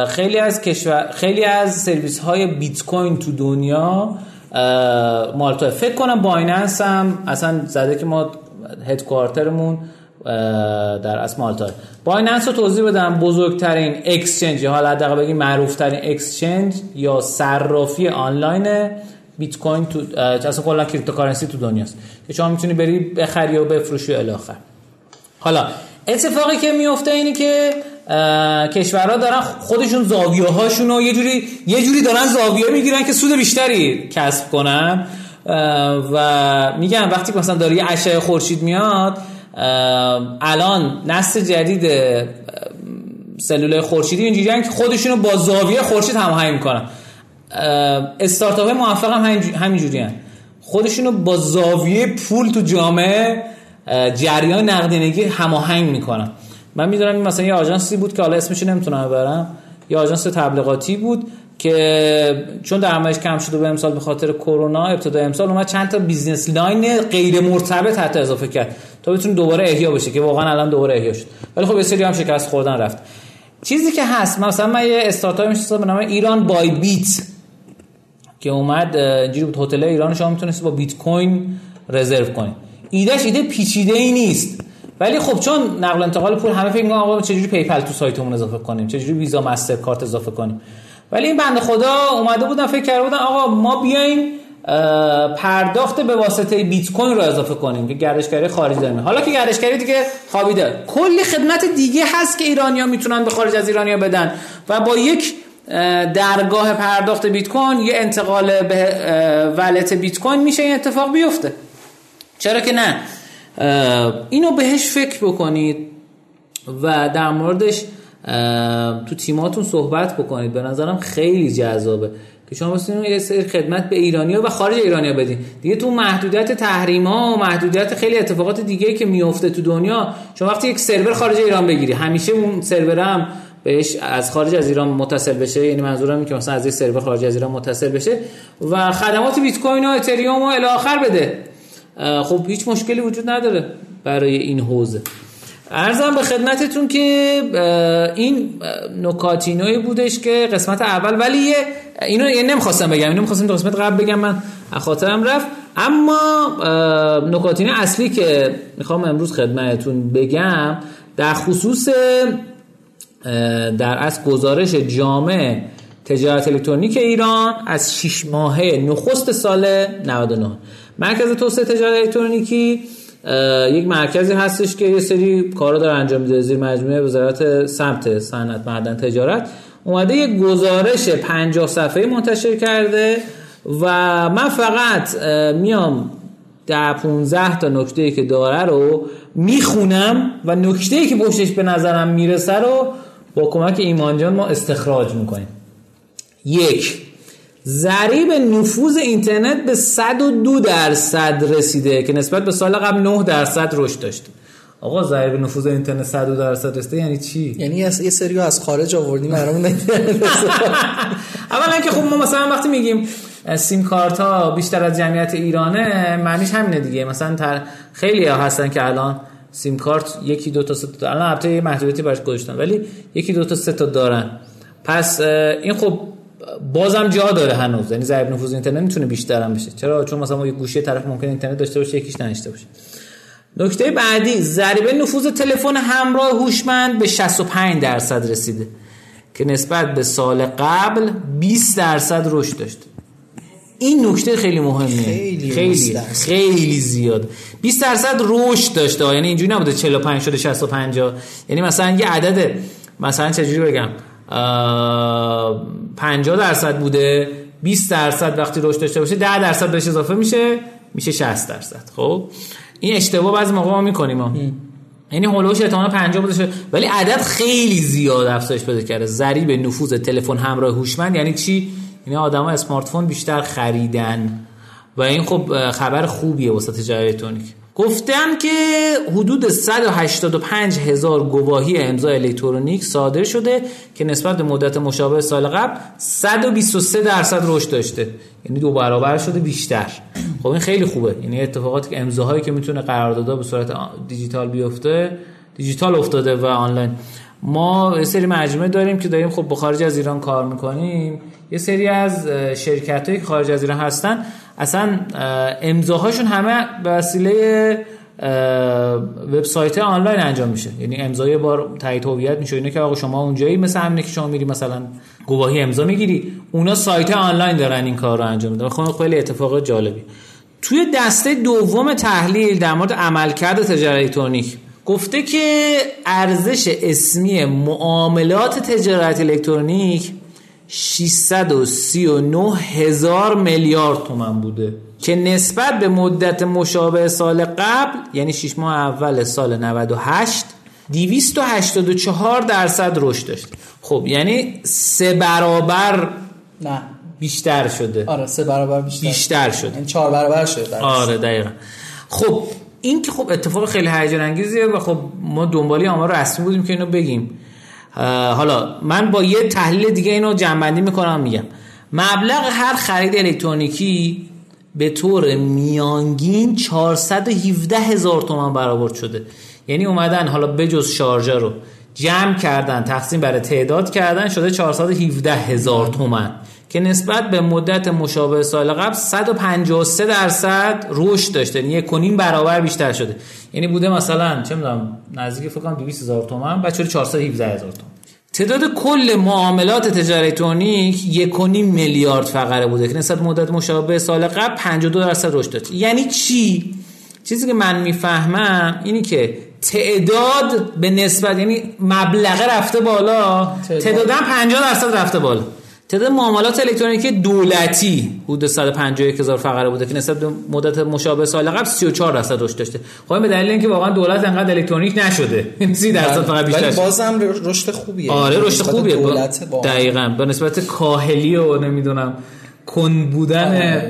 خیلی از کشور خیلی از سرویس های بیت کوین تو دنیا مالتا فکر کنم بایننس هم اصلا زده که ما headquarter مون در اصل مالتا بایننس رو توضیح بدم بزرگترین exchange یا حالا حداقل بگیم معروف ترین exchange یا صرافی آنلاین بیت کوین تو اصلا کلا cryptocurrency تو دنیاست که شما می‌تونی بری بخری و بفروشی و الی آخر حالا اتفاقی که میفته اینه که کشورها دارن خودشون زاویه هاشون رو یه جوری یه جوری دارن زاویه می‌گیرن که سود بیشتری کسب کنن. و میگن وقتی مثلا داره یه اشعه خورشید میاد الان نسل جدید اه، سلول خورشیدی اینجوریان که خودشونو با زاویه خورشید هماهنگ می‌کنن. استارتاپ موفق هم همینجو- همینجوری خودشونو با زاویه پول تو جامعه جریان نقدینگی هماهنگ می‌کنن. من می‌دونم مثلا یه آژانسی بود که حالا اسمش نمی‌تونم ببرم. یه آژانس تبلیغاتی بود. که چون درآمدش کم شده به امسال به خاطر کرونا ابتدای امسال اومد چند تا business line غیر مرتبط حتی اضافه کرد تا بتونه دوباره احیا بشه که واقعا الان دوباره احیا شد. ولی خب یه سری هم شکست خوردن رفت. چیزی که هست مثلا من یه استارتاپ می‌شناسم به نام ایران بای بیت که اومد اینجوری بود هتل ایران شما می‌تونید با بیت کوین رزرو کنید ایدهش ایده پیچیده ای نیست. ولی خب چون نقل انتقال پول همه فکر می‌کنن آقا چجوری پی‌پل تو سایتمون اضافه کنیم؟ چجوری ویزا مستر کارت اضافه کنیم؟ ولی این بنده خدا اومده بودن فکر کرده بودن آقا ما بیایم پرداخت به واسطه بیت کوین رو اضافه کنیم که گردشگری خارجی داریم حالا که گردشگری دیگه خوابیده. کلی خدمت دیگه هست که ایرانیا می‌تونن به خارج از ایرانیا بدن. و با یک درگاه پرداخت بیت کوین یه انتقال به ولت بیت کوین میشه این اتفاق بیفته. چرا که نه؟ اینو بهش فکر بکنید و در موردش تو تیماتون صحبت بکنید. به نظرم خیلی جذابه که شما بسید یه سری خدمت به ایرانیا و خارج ایرانیا بدین. دیگه تو محدودیت تحریما و محدودیت خیلی اتفاقات دیگه که میفته تو دنیا شما وقتی یک سرور خارج ایران بگیری همیشه اون سرور هم بهش از خارج از ایران متصل بشه. یعنی منظورم اینه که مثلا از یک سرور خارج از ایران متصل بشه و خدمات بیت کوین و اتریوم و الی آخر بده. خب هیچ مشکلی وجود نداره برای این حوزه. ارزم به خدمتتون که این نکاتینوی بودش که قسمت اول ولی یه اینو یه نمی‌خواستم بگم اینو می‌خواستم تو قسمت قبل بگم من خاطرم رفت. اما نکاتین اصلی که می‌خوام امروز خدمتتون بگم در خصوص در از گزارش جامع تجارت الکترونیک ایران از 6 ماهه نخست سال 99 مرکز توسعه تجارت الکترونیکی یک مرکزی هستش که یه سری کارا داره انجام میده زیر مجموعه وزارت سمت صنعت معدن تجارت. اومده یک گزارش 50 صفحه منتشر کرده و من فقط میام در 15 تا نکته که داره رو می‌خونم و نکته که پشتش به نظرم می‌رسه رو با کمک ایمان جان ما استخراج می‌کنیم. یک ضریب نفوذ اینترنت به 102 درصد رسیده که نسبت به سال قبل 9 درصد رشد داشته آقا ضریب نفوذ اینترنت 102 درصد رسیده یعنی چی؟ یعنی یه سری از خارج آوردیم برامون اولا که خب ما مثلا وقتی میگیم سیم کارت ها بیشتر از جمعیت ایرانه معنیش همینه دیگه. مثلا تر خیلی ها هستن که الان سیم کارت یکی دو تا سه تا الان البته یه محدودیتی براش گذاشتن ولی یکی دو تا سه تا دارن. پس این خب بازم جا داره هنوز. یعنی ضریب نفوذ اینترنت می‌تونه بیشتر هم بشه. چرا؟ چون مثلا یه گوشی طرف ممکن اینترنت داشته باشه یکیش نداشته باشه. نکته بعدی ضریب نفوذ تلفن همراه هوشمند به 65 درصد رسیده که نسبت به سال قبل 20 درصد رشد داشته این نکته خیلی مهمه خیلی خیلی خیلی زیاد. 20 درصد رشد داشته یعنی اینجوری نبوده 45 شده 65 یعنی مثلا یه عدد مثلا چجوری بگم؟ 50 درصد بوده 20 درصد وقتی رشد داشته باشه 10 درصد بهش اضافه میشه میشه 60 درصد. خب؟ این اشتباه بعضی موقع ما می‌کنیم ما یعنی هولوش احتمالاً 50 بوده ولی عدد خیلی زیاد افزایش پیدا کرده. ضریب نفوذ تلفن همراه هوشمند یعنی چی؟ یعنی آدما اسمارت فون بیشتر خریدن. و این خب خبر خوبیه واسه تجارت الکترونیک. گفتم که حدود 185 هزار گواهی امضا الکترونیک صادر شده که نسبت به مدت مشابه سال قبل 123 درصد رشد داشته. یعنی دو برابر شده بیشتر. خب این خیلی خوبه. یعنی اتفاقاتی که امضاهایی که می‌تونه قراردادها به صورت دیجیتال بیفته دیجیتال افتاده و آنلاین. ما یه سری مجموعه داریم که داریم خب با خارج از ایران کار می‌کنیم. یه سری از شرکت هایی که خارج از ایران هستن اصلا امضاهاشون همه به وسیله وبسایت آنلاین انجام میشه. یعنی امضای بار تایید هویت میشه. اینه که آقا شما اونجایی مثل همینه که شما میری مثلا گواهی امضا می‌گیری اونا سایت آنلاین دارن این کار رو انجام میدن. خب خیلی اتفاق جالبی. توی دسته دوم تحلیل در مورد عملکرد تجارت الکترونیک گفته که ارزش اسمی معاملات تجارت الکترونیک 639 هزار میلیارد تومن بوده که نسبت به مدت مشابه سال قبل یعنی 6 ماه اول سال 98 284 درصد رشد داشت. خب یعنی سه برابر نه. بیشتر شده. آره سه برابر بیشتر. بیشتر شده. یعنی چهار برابر شده آره دقیقا. خب این که خب اتفاق خیلی هیجان انگیزیه و خب ما دنبالی آمار رسمی بودیم که اینو بگیم. حالا من با یه تحلیل دیگه اینو جنبندی می‌کنم میگم. مبلغ هر خرید الکترونیکی به طور میانگین 417 هزار تومان برآورد شده. یعنی اومدن حالا بجز شارژر رو جمع کردن تقسیم برای تعداد کردن شده 417 هزار تومن که نسبت به مدت مشابه سال قبل 153 درصد رشد داشته یعنی کنیم برابر بیشتر شده. یعنی بوده مثلا چه می‌دونم نزدیک فکر کنم 200 هزار تومان بعد شده 417 هزار تومان تعداد کل معاملات تجاری الکترونیک یک میلیارد فقره بوده که نسبت مدت مشابه سال قبل 52 درصد رشد داشته یعنی چی؟ چیزی که من می‌فهمم اینی که تعداد به نسبت یعنی مبلغه رفته بالا تعداد. 50 درصد رفته بالا. تعداد معاملات الکترونیکی دولتی حدود 151 هزار فقره بوده. که نسبت به مدت مشابه سال قبل 34 درصد رشد داشته. خب به دلیل اینکه واقعا دولت انقدر الکترونیک نشده. 30 درصد فقط بیشتر ولی بازم رشد خوبیه. آره رشد خوبیه. دولت با... دقیقاً. به نسبت کاهلی و نمی‌دونم کن بودن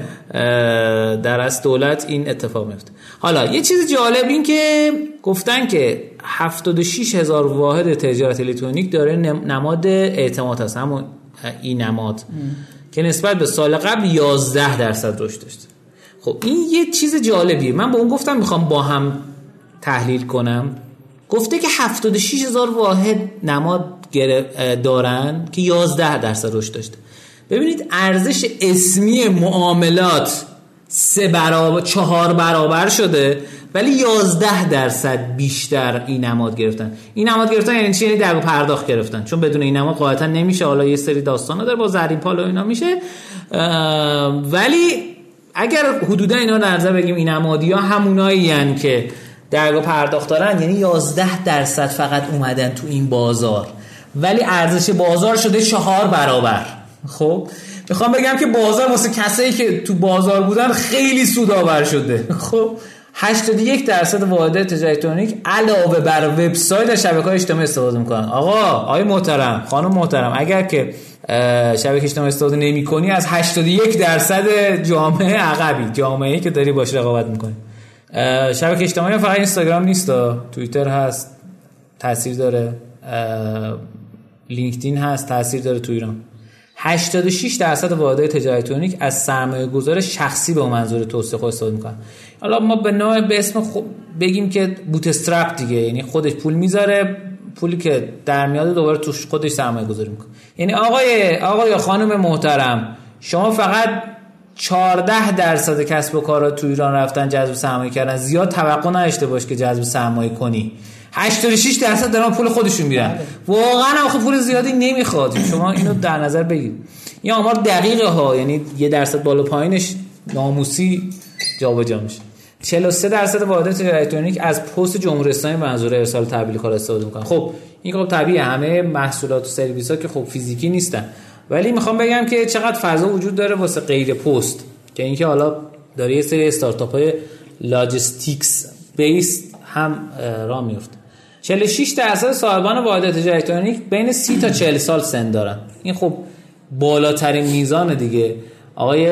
در از دولت این اتفاق میفته حالا یه چیز جالب این که گفتن که 76 هزار واحد تجارت الکترونیک داره نماد اعتماد هست. همون این نماد. که نسبت به سال قبل 11 درصد رشد داشته خب این یه چیز جالبیه. من با اون گفتم می‌خوام با هم تحلیل کنم. گفته که 76 هزار واحد نماد دارن که 11 درصد رشد داشته ببینید ارزش اسمی معاملات سه برابر چهار برابر شده ولی 11 درصد بیشتر این نماد گرفتن. این نماد گرفتن یعنی چی؟ یعنی در پرداخت گرفتن. چون بدون این نماد قاعدتا نمیشه. حالا یه سری داستان داره با زرین پال و اینا میشه. ولی اگر حدودا اینا نظر بگیم این نمادی ها همونایی که درگاه پرداخت دارن یعنی 11 درصد فقط اومدن تو این بازار. ولی ارزش بازار شده چهار برابر. خب؟ می‌خوام بگم که بازار واسه کسایی که تو بازار بودن خیلی سودآور شده. خب 81 درصد واحد تجارت الکترونیک علاوه بر وبسایت و شبکه‌های اجتماعی استفاده می‌کنن. آقا آقای محترم خانم محترم اگر که شبکه اجتماعی استفاده نمی‌کنی از 81 درصد جامعه عقبی جامعه‌ای که داری باش رقابت می‌کنی. شبکه اجتماعی فقط اینستاگرام نیست توییتر هست تاثیر داره لینکدین هست تاثیر داره تو ایران. 86 درصد واحدهای تجارت الکترونیک از سرمایه گذار شخصی به منظور توسعه خود استفاده می‌کنن. حالا ما به نوع به اسم خب بگیم که بوت استرپ دیگه یعنی خودش پول می‌ذاره پولی که در میاد دوباره توش خودش سرمایه گذاری می‌کنه. یعنی آقای آقای یا خانم محترم شما فقط 14 درصد کسب و کارا تو ایران رفتن جذب سرمایه کردن. زیاد توقع نداشته باش که جذب سرمایه کنی. 86 درصد دارن پول خودشون میرن. واقعا آخه پول زیادی نمی‌خواد. شما اینو در نظر بگیرید. این آمار دقیقه ها. یعنی یه درصد بالا پایینش ناموسی جابجا میشه. 43 درصد واحدای الکترونیک از پست جمهوری اسلامی به منظور ارسال تحویل کار استفاده می‌کنن. خب این خب طبیعیه. همه محصولات و سرویس ها که خب فیزیکی نیستن. ولی می‌خوام بگم که چقدر فضا وجود داره واسه غیر پست. که اینکه حالا داره یه سری استارتاپ های logistics base هم راه میفته 46 درصد صاحبان واحد تجاری الکترونیک بین 30 تا 40 سال سن دارن. این خب بالاترین میزان دیگه. آقای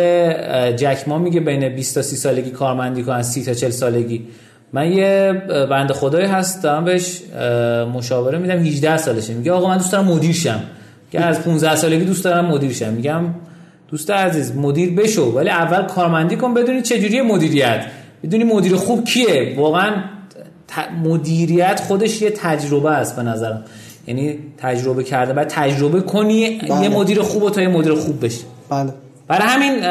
جکما میگه بین 20 تا 30 سالگی کارمندی کنن 30 تا 40 سالگی. من یه بنده خدایی هست دارم بهش مشاوره میدم 18 سالشه. میگه آقا من دوست دارم مدیر شم. که از 15 سالگی دوست دارم مدیر شم. میگم دوست عزیز مدیر بشو ولی اول کارمندی کن بدونی چجوری مدیریت. بدونی مدیر خوب کیه؟ واقعا مدیریت خودش یه تجربه است به نظرم. یعنی تجربه کرده بعد تجربه کنی بله. یه مدیر خوب و تا یه مدیر خوب بشی. بله. برای همین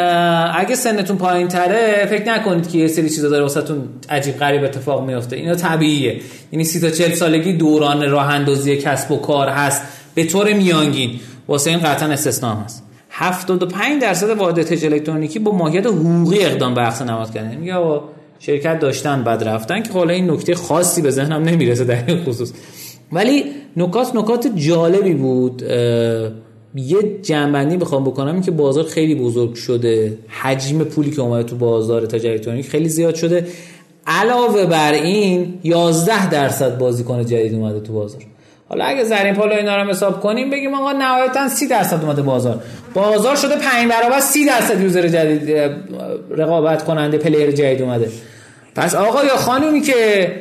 اگه سنتون پایین تره فکر نکنید که یه سری چیزا داره واسهتون عجیب غریب اتفاق میفته اینا طبیعیه. یعنی سی تا 40 سالگی دوران راه اندازی کسب و کار هست. به طور میانگین. واسه این قطعا استثنا هست. 75 درصد واحد الکترونیکی با ماهیت حقوقی اقدام به اخذ نماد کردن. میگه شرکت داشتن بعد رفتن که حالا این نکته خاصی به ذهنم نمی‌رسه در این خصوص. ولی نکات نکات جالبی بود. یه جمع‌بندی بخوام بکنم که بازار خیلی بزرگ شده. حجم پولی که اومده تو بازار تجاری الکترونیک خیلی زیاد شده. علاوه بر این 11 درصد بازیکن جدید اومده تو بازار. حالا اگه زرین پالا اینا رو حساب کنیم بگیم آقا نهایتا 30 درصد اومده بازار. بازار شده 5 برابر 30 درصد user جدید رقابت کننده player جدید اومده. پس آقا یا خانومی که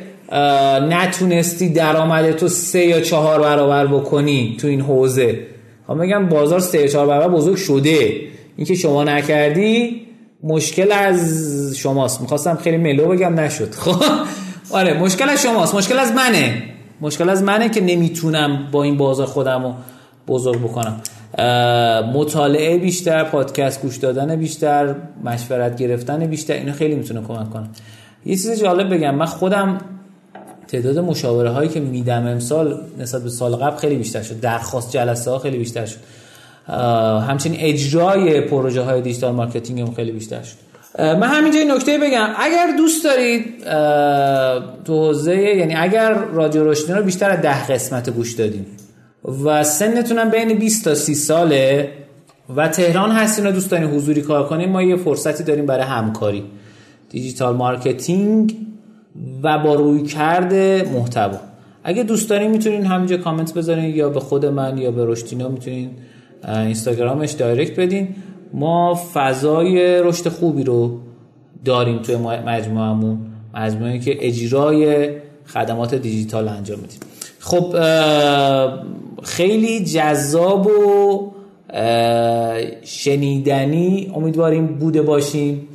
نتونستی درآمد تو سه یا چهار برابر بکنی تو این حوزه. خب میگم بازار سه یا چهار برابر بزرگ شده. اینکه شما نکردی مشکل از شماست. می‌خواستم خیلی ملو بگم نشد. خب آره مشکل از شماست. مشکل از منه. مشکل از منه که نمی‌تونم با این بازار خودم رو بزرگ بکنم. مطالعه بیشتر پادکست گوش دادن بیشتر مشورت گرفتن بیشتر اینا خیلی می‌تونه کمک کنه. یه چیز جالب بگم من خودم تعداد مشاوره هایی که میدم امسال نسبت به سال قبل خیلی بیشتر شد. درخواست جلسه ها خیلی بیشتر شد. همچنین اجرای پروژه های digital marketing هم خیلی بیشتر شد. من همینجا این نکته بگم. اگر دوست دارید تو حوزه یعنی اگر رادیو روشنی رو بیشتر از ده قسمت گوش دادین و سنتونم بین 20 تا 30 ساله و تهران هستین و دوست دارین حضوری کار کنیم ما یه فرصتی داریم برای همکاری. digital marketing و با رویکرد محتوا. اگه دوست دارین می‌تونین همینجا کامنت بذارین یا به خود من یا به رشتینا می‌تونین اینستاگرامش دایرکت بدین. ما فضای رشد خوبی رو داریم توی مجموعمون مجموعه که اجرای خدمات دیجیتال انجام میدیم. خب خیلی جذاب و شنیدنی امیدواریم بوده باشیم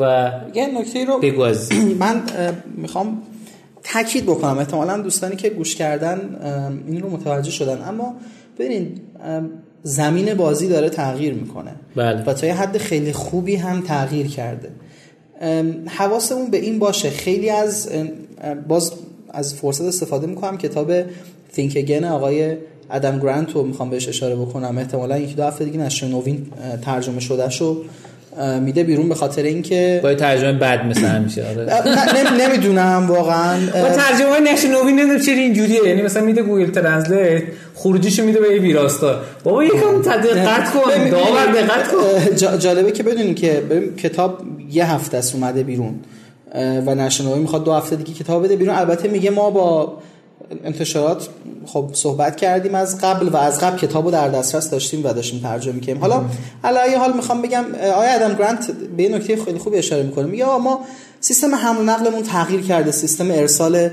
و یه نکته رو بگو من می‌خوام تاکید بکنم. احتمالا دوستانی که گوش کردن این رو متوجه شدن. اما ببینید زمین بازی داره تغییر می‌کنه. بله. و تا یه حد خیلی خوبی هم تغییر کرده. حواسمون به این باشه. خیلی از باز از فرصت استفاده می‌کنم. کتاب Think Again آقای ادم گرانت رو می‌خوام بهش اشاره بکنم. احتمالا یکی دو هفته دیگه نشر نوین ترجمه شده شو. میده بیرون به خاطر اینکه با ترجمه بد مثلا میشه آره. نمی‌دونم واقعا. با ترجمه نشر نوین نمی‌دونم چرا اینجوریه. یعنی مثلا میده Google Translate خروجیشو میده به ویراستار بابا یکم دقت کن. داور دقت کن. جالبه که بدونین که کتاب یه هفته است اومده بیرون. و نشر نوین می‌خواد دو هفته دیگه کتاب بده بیرون. البته میگه ما با انتشارات خب صحبت کردیم از قبل و از قبل کتابو در دسترس داشتیم و داشتیم ترجمه می‌کنیم حالا علی حال می‌خوام بگم آیا ادم گرانت به نکته خیلی خوبی اشاره می‌کنه. میگه ما سیستم حمل نقلمون تغییر کرده سیستم ارسال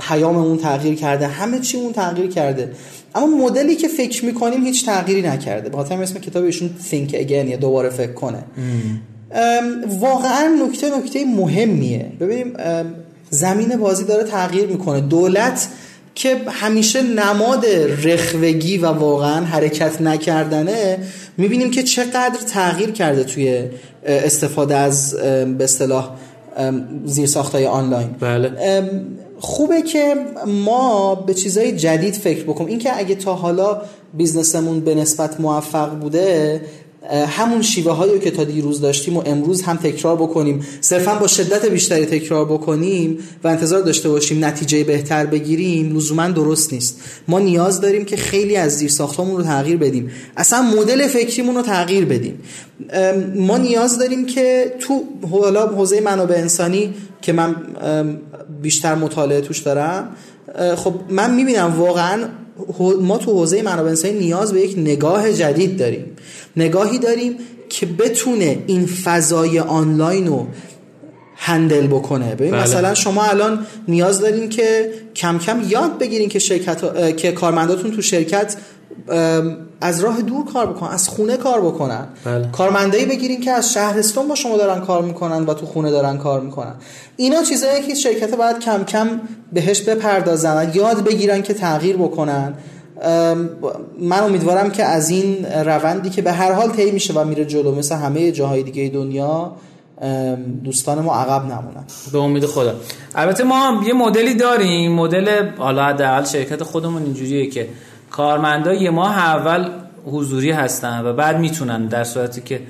پیاممون تغییر کرده همه چیمون تغییر کرده. اما مدلی که فکر می‌کنیم هیچ تغییری نکرده. به خاطر اسم کتاب ایشون think again یا دوباره فکر کنه. واقعا نکته نکته مهمیه. ببینیم زمین بازی داره تغییر می‌کنه. دولت که همیشه نماد رخوگی و واقعا حرکت نکردنه می‌بینیم که چقدر تغییر کرده توی استفاده از به اصطلاح زیرساختهای آنلاین. بله. خوبه که ما به چیزهای جدید فکر بکنیم. اینکه اگه تا حالا بیزنسمون به نسبت موفق بوده همون شیوه هایی که تا دیروز داشتیم و امروز هم تکرار بکنیم. صرفا با شدت بیشتری تکرار بکنیم و انتظار داشته باشیم نتیجه بهتر بگیریم لزوما درست نیست. ما نیاز داریم که خیلی از زیر ساختمون رو تغییر بدیم. اصلا مدل فکریمون رو تغییر بدیم. ما نیاز داریم که تو حالا حوزه منابع انسانی که من بیشتر مطالعه توش دارم خب من می‌بینم واقعا ما تو حوزه منابع انسانی نیاز به یک نگاه جدید داریم نگاهی داریم که بتونه این فضای آنلاین رو هندل بکنه ببین بله. مثلا شما الان نیاز دارین که کم کم یاد بگیرین که شرکت که کارمنداتون تو شرکت از راه دور کار بکنن از خونه کار بکنن. بله. کارمندایی بگیرین که از شهرستان با شما دارن کار می‌کنن و تو خونه دارن کار می‌کنن. اینا چیزایی که شرکت باید کم کم بهش بپردازن یاد بگیرن که تغییر بکنن. من امیدوارم که از این روندی که به هر حال طی میشه و میره جلو مثل همه جاهای دیگه دنیا دوستان ما عقب نمونن. به امید خدا. البته ما یه مدلی داریم. مدل حالا حداقل شرکت خودمون اینجوریه که کارمندا یه ماه اول حضوری هستن و بعد می‌تونن در صورتی که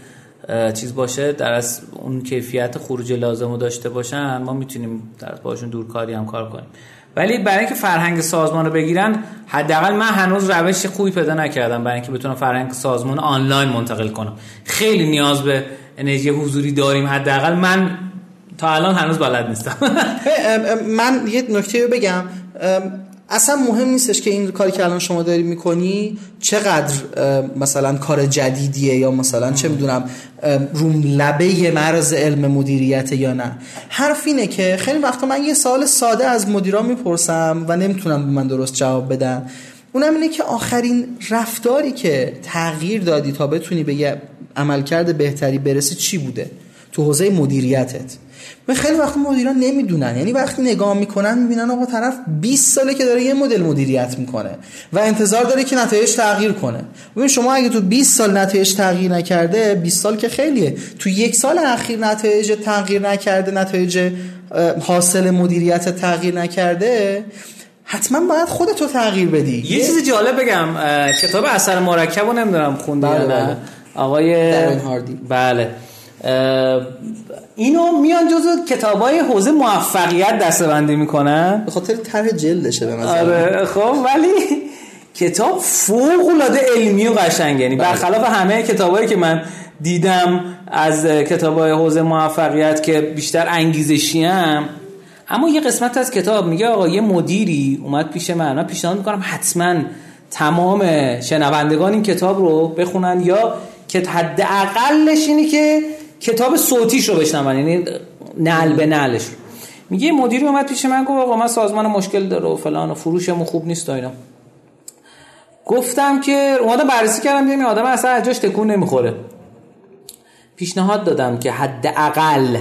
چیز باشه در از اون کیفیت خروج لازم رو داشته باشن ما می‌تونیم در باشون دورکاری هم کار کنیم. ولی برای اینکه فرهنگ سازمان رو بگیرن حداقل من هنوز روش خوبی پیدا نکردم برای اینکه بتونم فرهنگ سازمان آنلاین منتقل کنم. خیلی نیاز به انرژی حضوری داریم حداقل. من تا الان هنوز بلد نیستم. من یه نکته بگم. اصلا مهم نیستش که این کاری که الان شما داری می‌کنی چقدر مثلا کار جدیدیه یا مثلا چه می‌دونم روم لبه مرز علم مدیریت یا نه. حرف اینه که خیلی وقتا من یه سال ساده از مدیران می‌پرسم و نمی‌تونم به من درست جواب بدن. اونم اینه که آخرین رفتاری که تغییر دادی تا بتونی به یه عملکرد بهتری برسی چی بوده؟ تو حوزه مدیریتت. و خیلی وقت مدیران نمی‌دونن. یعنی وقتی نگاه می‌کنن می‌بینن آقا طرف 20 ساله که داره یه مدل مدیریت می‌کنه و انتظار داره که نتایج تغییر کنه. ببین شما اگه تو 20 سال نتایج تغییر نکرده 20 سال که خیلیه. تو یک سال اخیر نتایج تغییر نکرده نتایج حاصل مدیریت تغییر نکرده حتما باید خودتو تغییر بدی. یه چیز جالب بگم کتاب اثر مرکب رو نمی‌دونم خوندی بله نه. بله. آقای هاردی. بله. اینو میان جزو کتابای حوزه موفقیت دستبندی می‌کنن به خاطر طرح جلدشه به نظر. آره خب ولی کتاب فوق العاده علمی و قشنگه یعنی بله. برخلاف همه کتابایی که من دیدم از کتابای حوزه موفقیت که بیشتر انگیزشی هم اما یه قسمت از کتاب میگه آقا یه مدیری اومد پیش من من پیشنهاد می‌کنم حتما تمام شنوندگان این کتاب رو بخونن یا که حداقلش اینه که کتاب صوتیش رو بشنون یعنی نعل به نعلش. رو میگه یه مدیری اومد پیش من گفت آقا من سازمان مشکل داره و فلان و فروشمون خوب نیست و اینا. گفتم که اومدم بررسی کردم دیدم آدم اصلا از جاش تکون نمی‌خوره. پیشنهاد دادم که حداقل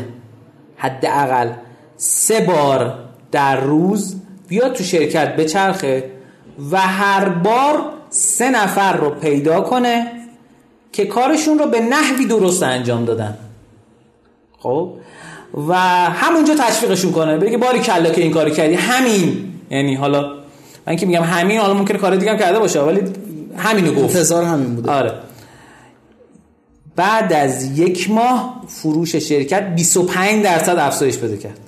حداقل سه بار در روز بیاد تو شرکت بچرخه و هر بار سه نفر رو پیدا کنه که کارشون رو به نحوی درست انجام دادن. خب؟ و همونجا تشویقشون کنه بگه باری کلا که این کاری کردی همین. یعنی حالا من که میگم همین حالا ممکنه کار دیگه هم کرده باشه ولی همینو گفت. انتظار همین بوده. آره. بعد از یک ماه فروش شرکت 25 درصد افزایش پیدا کرد.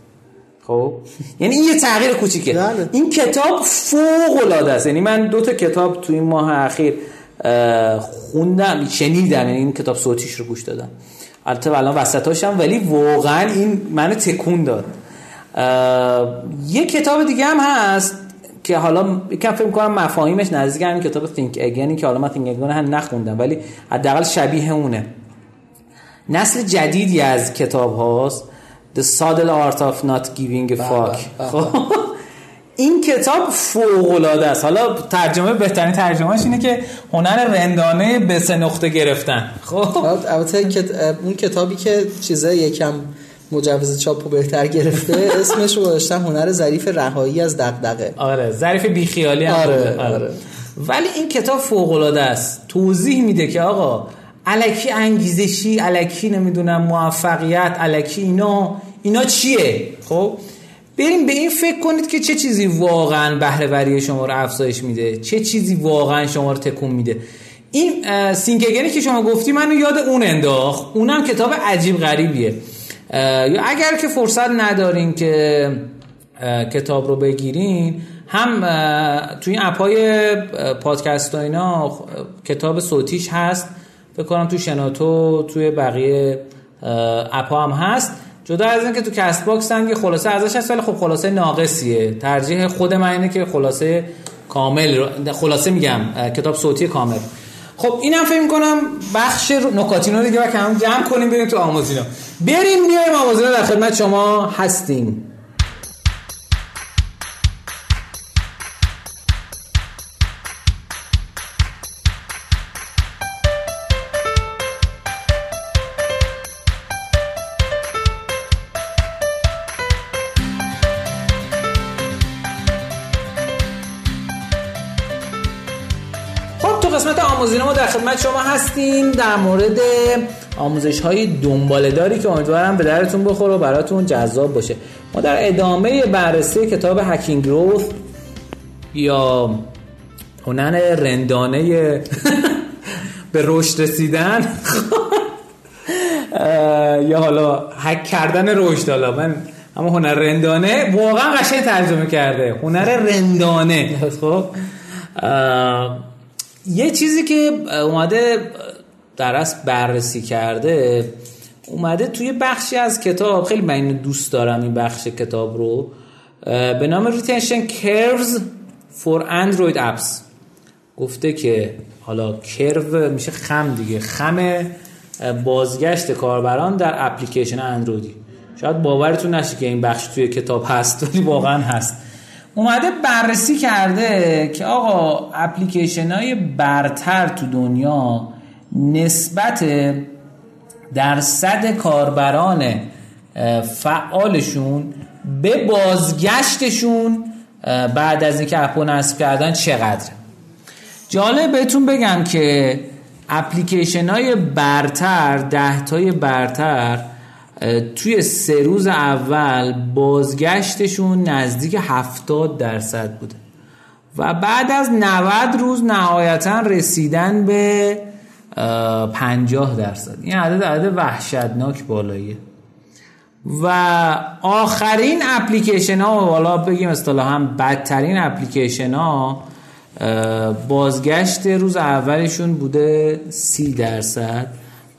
خب؟ یعنی این یه تغییر کوچیکه. بله. این کتاب فوق العاده است. یعنی من دو تا کتاب تو این ماه اخیر خوندم شنیدم یعنی این کتاب صوتیش رو گوش دادم. البته الان وسطاشم ولی واقعا این منو تکون داد. یه کتاب دیگه هم هست که حالا یکم فکر کنم مفاهیمش نزدیک همین کتاب Think Again که حالا من Think Again هم نخوندم ولی حداقل شبیه اونه. نسل جدیدی از کتاب هاست. The Subtle Art of Not Giving a Fuck. به. خب. این کتاب فوق العاده است. حالا ترجمه بهترین ترجمهش اینه که هنر رندانه به سه نقطه گرفتن. خب. البته کت- اون کتابی که چیزه یکم مجوز چاپو بهتر گرفته اسمش رو گذاشتن هنر ظریف رهایی از دغدغه. آره ظریف بیخیالی هم آره، بوده. آره. ولی این کتاب فوق العاده است. توضیح میده که آقا الکی انگیزشی الکی نمی‌دونم موفقیت الکی اینا اینا چیه؟ خب؟ بریم به این فکر کنید که چه چیزی واقعا بهره وری شما رو افزایش میده چه چیزی واقعا شما رو تکون میده. این سینکگری که شما گفتی منو یاد اون انداخت. اونم کتاب عجیب غریبیه. یا اگر که فرصت ندارین که کتاب رو بگیرین هم توی این app ای پادکست و اینا کتاب صوتیش هست. فکر کنم تو شناتو توی بقیه app ا هم هست. جدا از اینکه تو Castbox هم یه خلاصه ازش هست ولی خب خلاصه ناقصیه. ترجیح خود من اینه که خلاصه کامل خلاصه میگم کتاب صوتی کامل. خب اینم فکر کنم بخش نکاتیمونو دیگه و کم جمع کنیم بریم تو آموزش اینا بریم میایم آموزینا در خدمت شما هستیم. قسمت آموزینا ما در خدمت شما هستیم. در مورد آموزش های دنباله داری که امیدوارم به درتون بخوره و براتون جذاب باشه. ما در ادامه بررسی کتاب هکینگ گروث یا هنر رندانه به رشد رسیدن. یا حالا هک کردن رشد. حالا من اما هنر رندانه واقعا قشنگ ترجمه کرده. هنر رندانه. خب؟ یه چیزی که اومده در اصل بررسی کرده اومده توی بخشی از کتاب خیلی من دوست دارم این بخش کتاب رو به نام Retention Curves for Android Apps. گفته که حالا کرو میشه خم دیگه خم بازگشت کاربران در اپلیکیشن اندرویدی. شاید باورتون نشه که این بخش توی کتاب هست ولی واقعا هست. اومده بررسی کرده که آقا اپلیکیشن های برتر تو دنیا نسبت درصد کاربران فعالشون به بازگشتشون بعد از اینکه اپو نصب کردن چقدر جالب بهتون بگم که اپلیکیشن های برتر دهتای برتر توی سه روز اول بازگشتشون نزدیک 70 درصد بوده. و بعد از 90 روز نهایتا رسیدن به 50 درصد. این عدد عدد وحشتناک بالاییه. و آخرین اپلیکیشن ها والا بگیم اصطلاحا بدترین اپلیکیشن ها بازگشت روز اولشون بوده 30 درصد.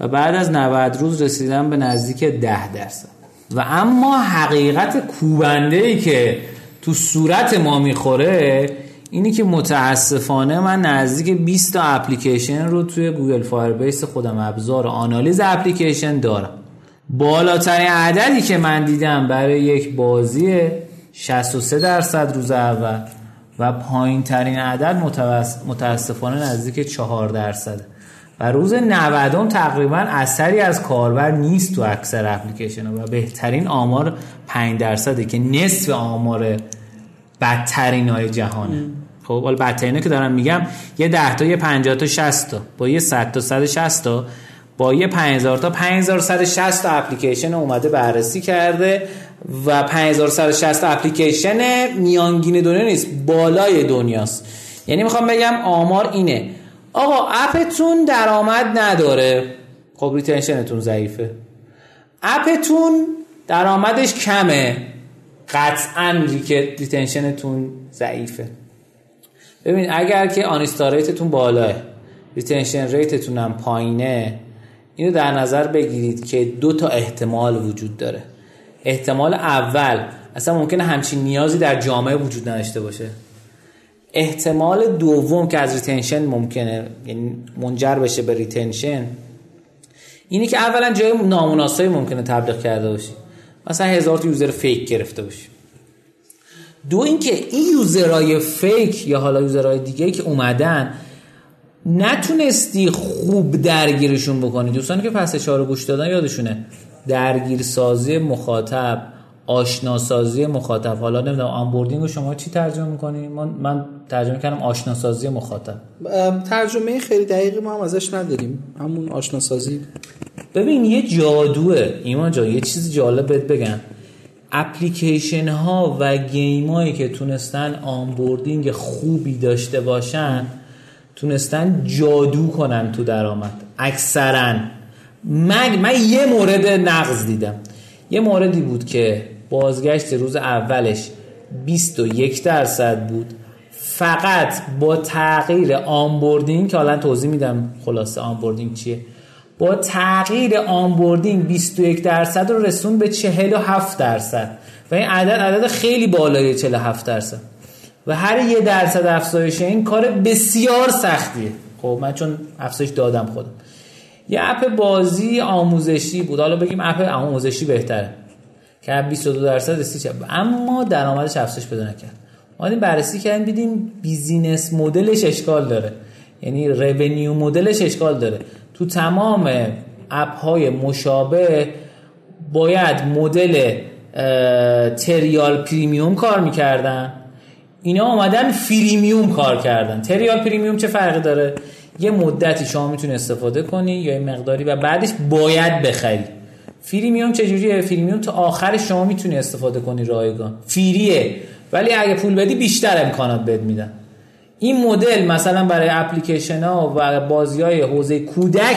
و بعد از 90 روز رسیدن به نزدیک 10 درصد. و اما حقیقت کوبنده ای که تو صورت ما می‌خوره اینی که متاسفانه من نزدیک 20 تا اپلیکیشن رو توی Google Firebase خودم ابزار آنالیز اپلیکیشن دارم. بالاترین عددی که من دیدم برای یک بازی 63 درصد روز اول و پایین ترین عدد متاسفانه نزدیک 4 درصد و روز 90 تقریبا اثری از کاربر نیست تو اکثر اپلیکیشن و بهترین آمار 5 درصده که نصف آمار بدترین های جهانه. خب حالا بدترینه که دارم میگم یه 10 تا یه 50 تا 60 تا. با یه 100 تا 160 تا با یه 5000 تا 5160 تا اپلیکیشن اومده بررسی کرده و 5160 اپلیکیشن میانگین دنیا نیست بالای دنیاست. یعنی می‌خوام بگم آمار اینه. آقا app تون درآمد نداره. خب retention تون ضعیفه. app تون درآمدش کمه. قطعا retention تون ضعیفه. ببین اگر که uninstall rate تون بالاه retention rate تون هم پایینه اینو در نظر بگیرید که دو تا احتمال وجود داره. احتمال اول اصلا ممکنه همچین نیازی در جامعه وجود نداشته باشه. احتمال دوم که از retention ممکنه یعنی منجر بشه به retention اینی که اولا جای نامناسبی ممکنه تبلیغ کرده باشی. مثلا هزار user fake گرفته باشی. دو اینکه این user های fake یا حالا user های دیگه که اومدن نتونستی خوب درگیرشون بکنی. دوستانی که پس اشاره گوش دادن یادشونه. درگیرسازی مخاطب. آشناسازی مخاطب. حالا نمی‌دونم onboarding رو شما چی ترجمه می‌کنی؟ من, من ترجمه کردم آشناسازی مخاطب. ترجمه خیلی دقیقی ما هم ازش نداریم. همون آشناسازی. ببین یه جادوه. همین جا یه چیز جالب بهت بگم. اپلیکیشن ها و game هایی که تونستن onboarding خوبی داشته باشن تونستن جادو کنن تو درآمد. اکثرا. من من یه مورد نقض دیدم. یه موردی بود که بازگشت روز اولش 21 درصد بود. فقط با تغییر onboarding که حالا توضیح میدم خلاصه onboarding چیه. با تغییر onboarding 21 درصد رو رسوند به 47 درصد. و این عدد عدد خیلی بالای 47 درصد. و هر یه درصد افزایش این کار بسیار سختیه. خب من چون افزایش دادم خودم. یه app بازی آموزشی بود. حالا بگیم app آموزشی بهتره. که 22 درصد رسید اما درآمدش افزایش پیدا نکرد. ما بررسی کردیم دیدیم business model ش اشکال داره. یعنی revenue model ش اشکال داره. تو تمام app های مشابه باید مدل trial premium کار می‌کردن. اینا آمدن freemium کار کردن. trial premium چه فرقی داره؟ یه مدتی شما می‌تونی استفاده کنی یا یه مقداری و بعدش باید بخری. freemium چجوریه؟ freemium تا آخر شما می‌تونی استفاده کنی رایگان. free ه ولی اگه پول بدی بیشتر امکانات بهت میدن. این مدل مثلا برای اپلیکیشن ها و بازی های حوزه کودک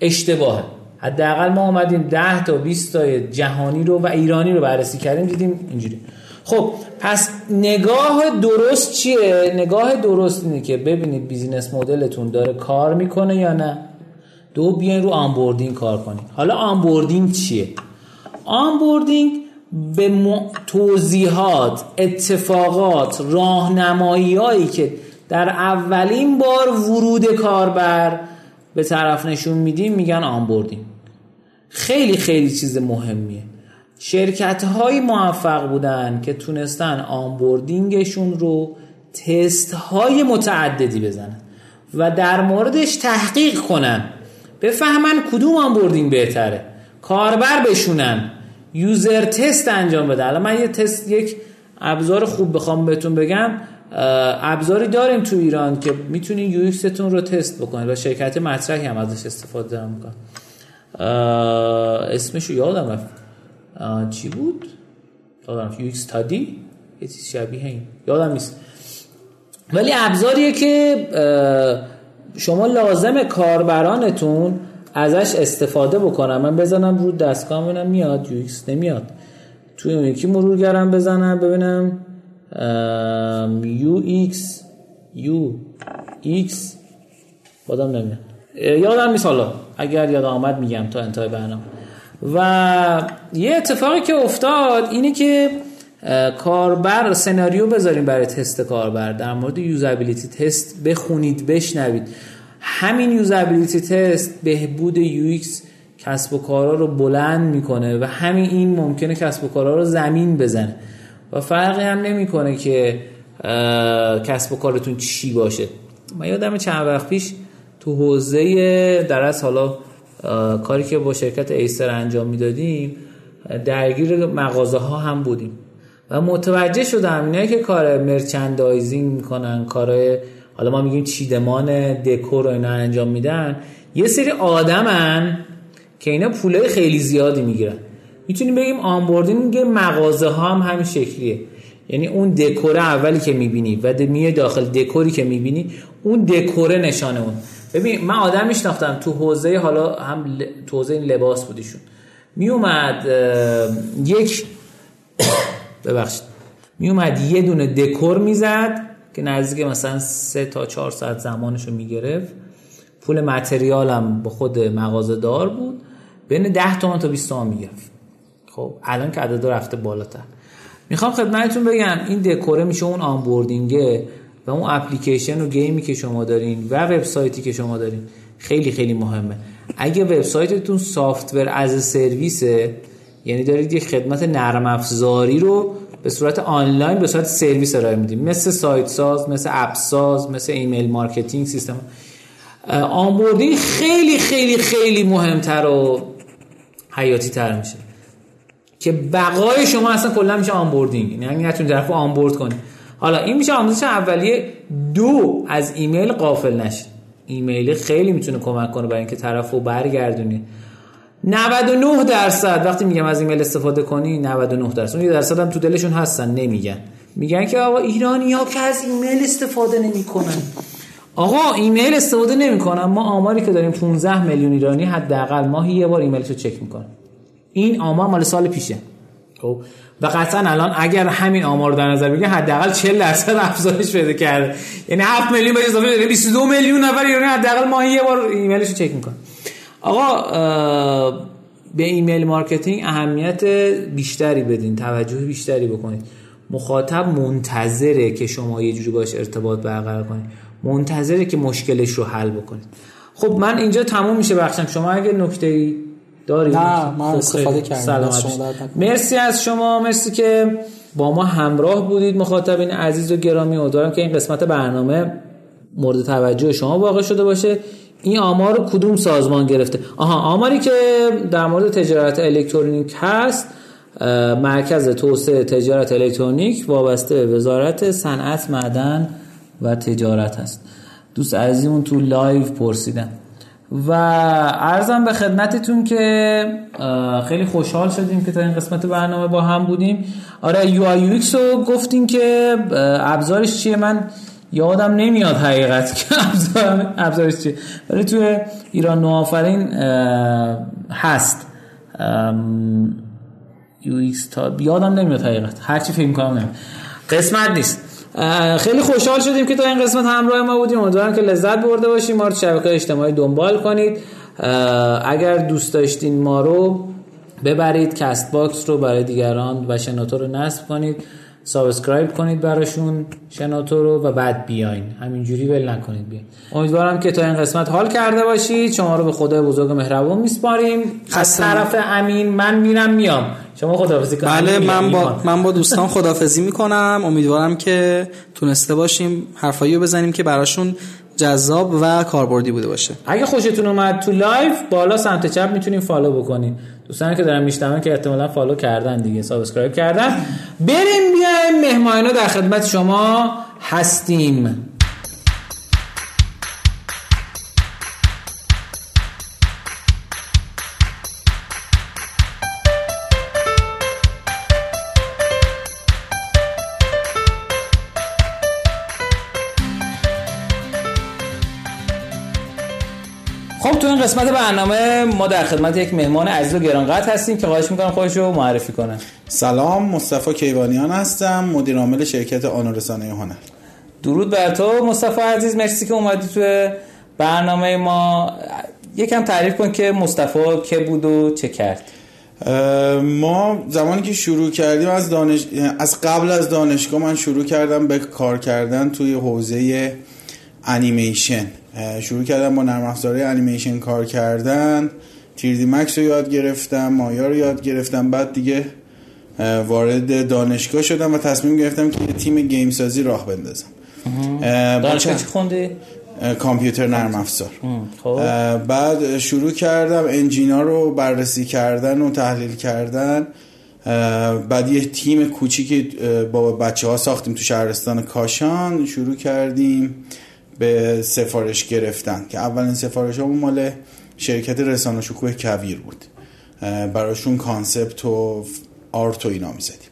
اشتباهه. حداقل ما اومدیم 10 تا 20 تا جهانی رو و ایرانی رو بررسی کردیم دیدیم اینجوری. خب پس نگاه درست چیه؟ نگاه درست اینه که ببینید business model تون داره کار می‌کنه یا نه. دو بیاین رو onboarding کار کنید حالا onboarding چیه؟ onboarding به توضیحات اتفاقات راهنمایی هایی که در اولین بار ورود کاربر به طرف نشون میدیم میگن onboarding. خیلی خیلی چیز مهمیه. شرکت های موفق بودن که تونستن onboarding شون رو تست های متعددی بزنن و در موردش تحقیق کنن. بفهمن کدوم onboarding بهتره. کاربر بشونن. user test انجام بده. الان من یه تست یک ابزار خوب بخوام بهتون بگم. ابزاری داریم تو ایران که می‌تونین UI تون رو تست بکنید و شرکت مطرحی هم ازش استفاده دارن می‌کنن اسمشو یادم رفت. چی بود؟ یادم UX تادی؟ یه چیز شبیه این. یادم نیست. ولی ابزاریه که شما لازم کاربرانتون ازش استفاده بکنم. من بزنم رو دستگاه ببینم میاد. ایکس نمیاد. توی اون یکی مرورگرم بزنم ببینم UX UX یادم نمیاد. یادم حالا. اگر یاد آمد میگم تا انتهای برنامه. و یه اتفاقی که افتاد اینه که کاربر سناریو بذاریم برای تست کاربر. در مورد usability test بخونید بشنوید. همین usability test بهبود UX کسب و کارا رو بلند می‌کنه و همین این ممکنه کسب و کارا رو زمین بزنه. و فرقی هم نمی‌کنه که کسب و کارتون چی باشه. من یادم چند وقت پیش تو حوزه در از حالا کاری که با شرکت ایستر انجام می‌دادیم درگیر مغازه ها هم بودیم. و متوجه شدم اینایی که کار merchandising می‌کنن کار حالا ما میگیم چیدمان دکور و اینا انجام میدن یه سری آدمن که اینا پوله خیلی زیادی می‌گیرن. می‌تونیم بگیم onboarding مغازه ها هم همین شکلیه. یعنی اون دکور اولی که می‌بینی و میه داخل دکوری که می‌بینی اون دکوره نشانه اون. ببین من آدم میشناختم تو حوزه حالا هم تو حوزه لباس بودیشون میومد یک ببخشید. میومد یه دونه دکور می‌زد که نزدیک مثلا سه تا چهار ساعت زمانشو می‌گرفت. پول متریال هم با خود مغازه دار بود. بین 10 تومن تا 20 تومن می‌گرفت. خب الان که عدد رفته بالاتر. می‌خوام خدمتتون بگم این دکوره میشه اون onboarding ه و اون اپلیکیشن و game ی که شما دارین و وبسایتی که شما دارین. خیلی خیلی مهمه. اگه وبسایتتون software as a service ه یعنی دارید یه خدمت نرم افزاری رو به صورت آنلاین به صورت سرویس ارائه میدیم مثل سایت ساز مثل اپ ساز مثل email marketing system. onboarding خیلی خیلی خیلی مهمتر و حیاتی تر میشه. که بقای شما اصلا کلا میشه onboarding. یعنی نتونید طرف onboard کنید. حالا این میشه آموزش اولیه دو از ایمیل غافل نشید ایمیل خیلی می‌تونه کمک کنه برای اینکه طرف رو برگردونی. 99 درصد. وقتی میگم از ایمیل استفاده کنی 99 درصد. اون یه درصد هم تو دلشون هستن نمیگن. میگن که آقا ایرانی ها که از ایمیل استفاده نمی‌کنن. آقا ایمیل استفاده نمی‌کنن. ما آماری که داریم 15 میلیون ایرانی حداقل ماهی یه بار ایمیلش رو چک می‌کنن. این آمار مال سال پیشه. خب؟ و قطعا الان اگر همین آمار رو در نظر بگیریم حداقل 40 درصد افزایش پیدا کرده. یعنی 7 میلیون به اضافه 22 میلیون نفر ایرانی حداقل ماهی یه بار ایمیلش رو چک می‌کنن. آقا به email marketing اهمیت بیشتری بدین توجه بیشتری بکنید مخاطب منتظره که شما یه جوری باش ارتباط برقرار کنید منتظره که مشکلش رو حل بکنید خب من اینجا تموم میشه بخشم. شما اگه نکته ای داری؟ نه من خب استفاده کردم. مرسی از شما. مرسی که با ما همراه بودید مخاطبین عزیز و گرامی. امیدوارم که این قسمت برنامه مورد توجه شما واقع شده باشه. این آمار رو کدوم سازمان گرفته؟ آها آماری که در مورد تجارت الکترونیک هست مرکز توسعه تجارت الکترونیک وابسته وزارت صنعت معدن و تجارت هست. دوست عزیزمون تو live پرسیدن. و عرضم به خدمتتون که خیلی خوشحال شدیم که تا این قسمت برنامه با هم بودیم. آره UI رو گفتیم که ابزارش چیه؟ من یادم نمیاد حقیقت که ابزارش چیه. ولی توی ایران نوآفرین هست. UX تا یادم نمیاد حقیقت. هرچی فکر کنم نمیاد. قسمت نیست. خیلی خوشحال شدیم که تا این قسمت همراه ما بودیم. امیدوارم که لذت برده باشیم. ما رو شبکه اجتماعی دنبال کنید. اگر دوست داشتین ما رو ببرید. کست باکس رو برای دیگران و شنوتو رو نصب کنید. subscribe کنید براشون شنوتو رو و بعد بیاین. همینجوری ول نکنید. بیاین. امیدوارم که تا این قسمت حال کرده باشید. شما رو به خدای بزرگ مهربون میسپاریم. از طرف امین من میرم میام. شما خدافزی کنید. بله من با من با دوستان خدافزی می‌کنم. امیدوارم که تونسته باشیم حرفایی رو بزنیم که براشون جذاب و کاربردی بوده باشه. اگه خوشتون اومد تو live بالا سمت چپ می‌تونین follow بکنین. دوستانی که دارن میشنون که احتمالا follow کردن دیگه subscribe کردن. بریم بیایم مهمانینا در خدمت شما هستیم. قسمت برنامه ما در خدمت یک مهمان عزیز و گرانقدر هستیم که خواهش می‌کنم خودش رو معرفی کنه. سلام مصطفی کیوانیان هستم مدیر عامل شرکت آنو رسانه هنر. درود بر تو مصطفی عزیز مرسی که اومدی تو برنامه ما. یکم تعریف کن که مصطفی که بود و چه کرد؟ ما زمانی که شروع کردیم از دانش از قبل از دانشگاه من شروع کردم به کار کردن توی حوزه انیمیشن شروع کردم با نرم افزارهای انیمیشن کار کردن. تیردی مکس رو یاد گرفتم مایا رو یاد گرفتم. بعد دیگه وارد دانشگاه شدم و تصمیم گرفتم که تیم گیم سازی راه بندازم. دانشگاه چی خوندی؟ کامپیوتر نرم افزار. خب. بعد شروع کردم انجینا رو بررسی کردن و تحلیل کردن. بعد یه تیم کوچیکی با بچه ها ساختیم تو شهرستان کاشان. شروع کردیم. به سفارش گرفتن. که اولین سفارش همون مال شرکت رسانه شکوه کویر بود. براشون concept و art و اینا می‌زدیم.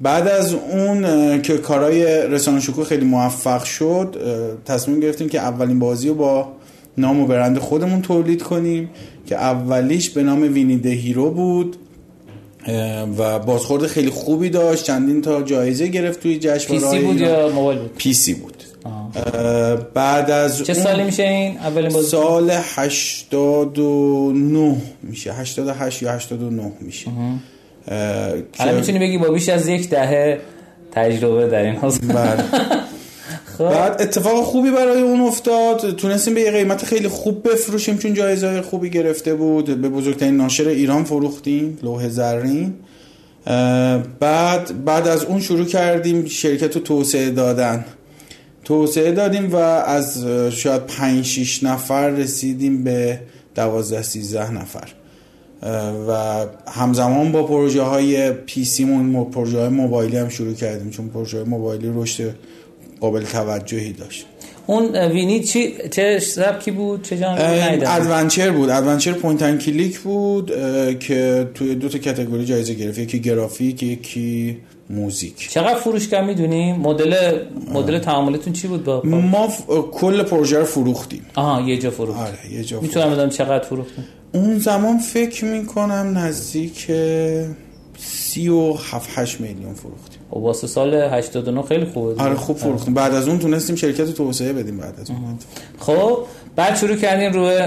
بعد از اون که کارهای رسانه شکوه خیلی موفق شد تصمیم گرفتیم که اولین بازی رو با نام و برند خودمون تولید کنیم که اولیش به نام وینیده هیرو بود. و بازخورد خیلی خوبی داشت. چندین تا جایزه گرفت توی جشنواره پی سی بود یا موبایل بود؟ پی سی بود. بعد از چه سالی میشه این اولین بازی؟ سال 89 میشه. 88 یا 89 میشه. حالا می‌تونی بگی با بیش از یک دهه تجربه در این حوزه. بله. بعد اتفاق خوبی برای اون افتاد. تونستیم به یه قیمت خیلی خوب بفروشیم چون جایزه خوبی گرفته بود. به بزرگترین ناشر ایران فروختیم لوح زرین. بعد بعد از اون شروع کردیم شرکت رو توسعه دادن. توسعه دادیم و از شاید 5 6 نفر رسیدیم به 12 13 نفر. و همزمان با پروژه های PC مون پروژه های موبایلی هم شروع کردیم چون پروژه های موبایلی رشد قابل توجهی داشت. اون وینی چی چه سبکی بود؟ چه ادونچر بود. adventure point click بود که توی دو تا کاتگوری جایزه گرفت. یکی گرافیک یکی موزیک. چقدر فروش کم می‌دونی؟ مدل مدل تعاملتون چی بود با, ما کل پروژه رو فروختیم. آها یه جا فروخت. آره یه جا می‌تونم بدونم چقدر فروختیم اون زمان فکر می‌کنم نزدیک سی و هفت هشت میلیون فروختیم. و خب، واسه سال 89 خیلی خوبه آره خوب فروختیم. بعد از اون تونستیم شرکت توسعه بدیم بعد از اون. خب بعد شروع کردیم روی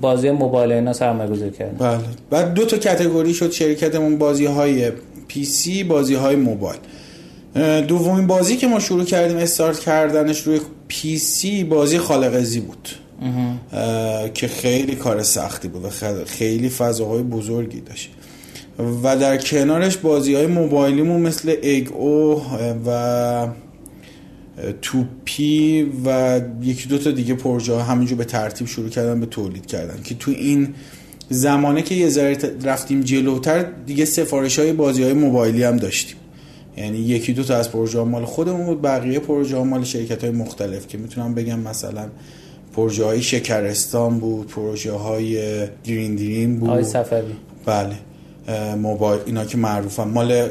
بازی موبایل اینا سرمایه گذاری کردیم بله. بعد دو تا category شد شرکتمون بازی های PC بازی های موبایل دومین بازی که ما شروع کردیم استارت کردنش روی PC بازی خالقزی بود. که خیلی کار سختی بود و خیلی فضاهای بزرگی داشت. و در کنارش بازی های موبایلیمون مثل ایگ او و توپی و یکی دو تا دیگه پروژه همینجور به ترتیب شروع کردن به تولید کردن. که تو این زمانه که یه ذره رفتیم جلوتر دیگه سفارش های بازی های موبایلی هم داشتیم. یعنی یکی دو تا از پروژه مال خودمون بود بقیه پروژه مال شرکت های مختلف که می‌تونم بگم مثلا پروژه های شکرستان بود پروژه های درین درین بود. آی سفری بله. موبایل اینا که معروفن. مال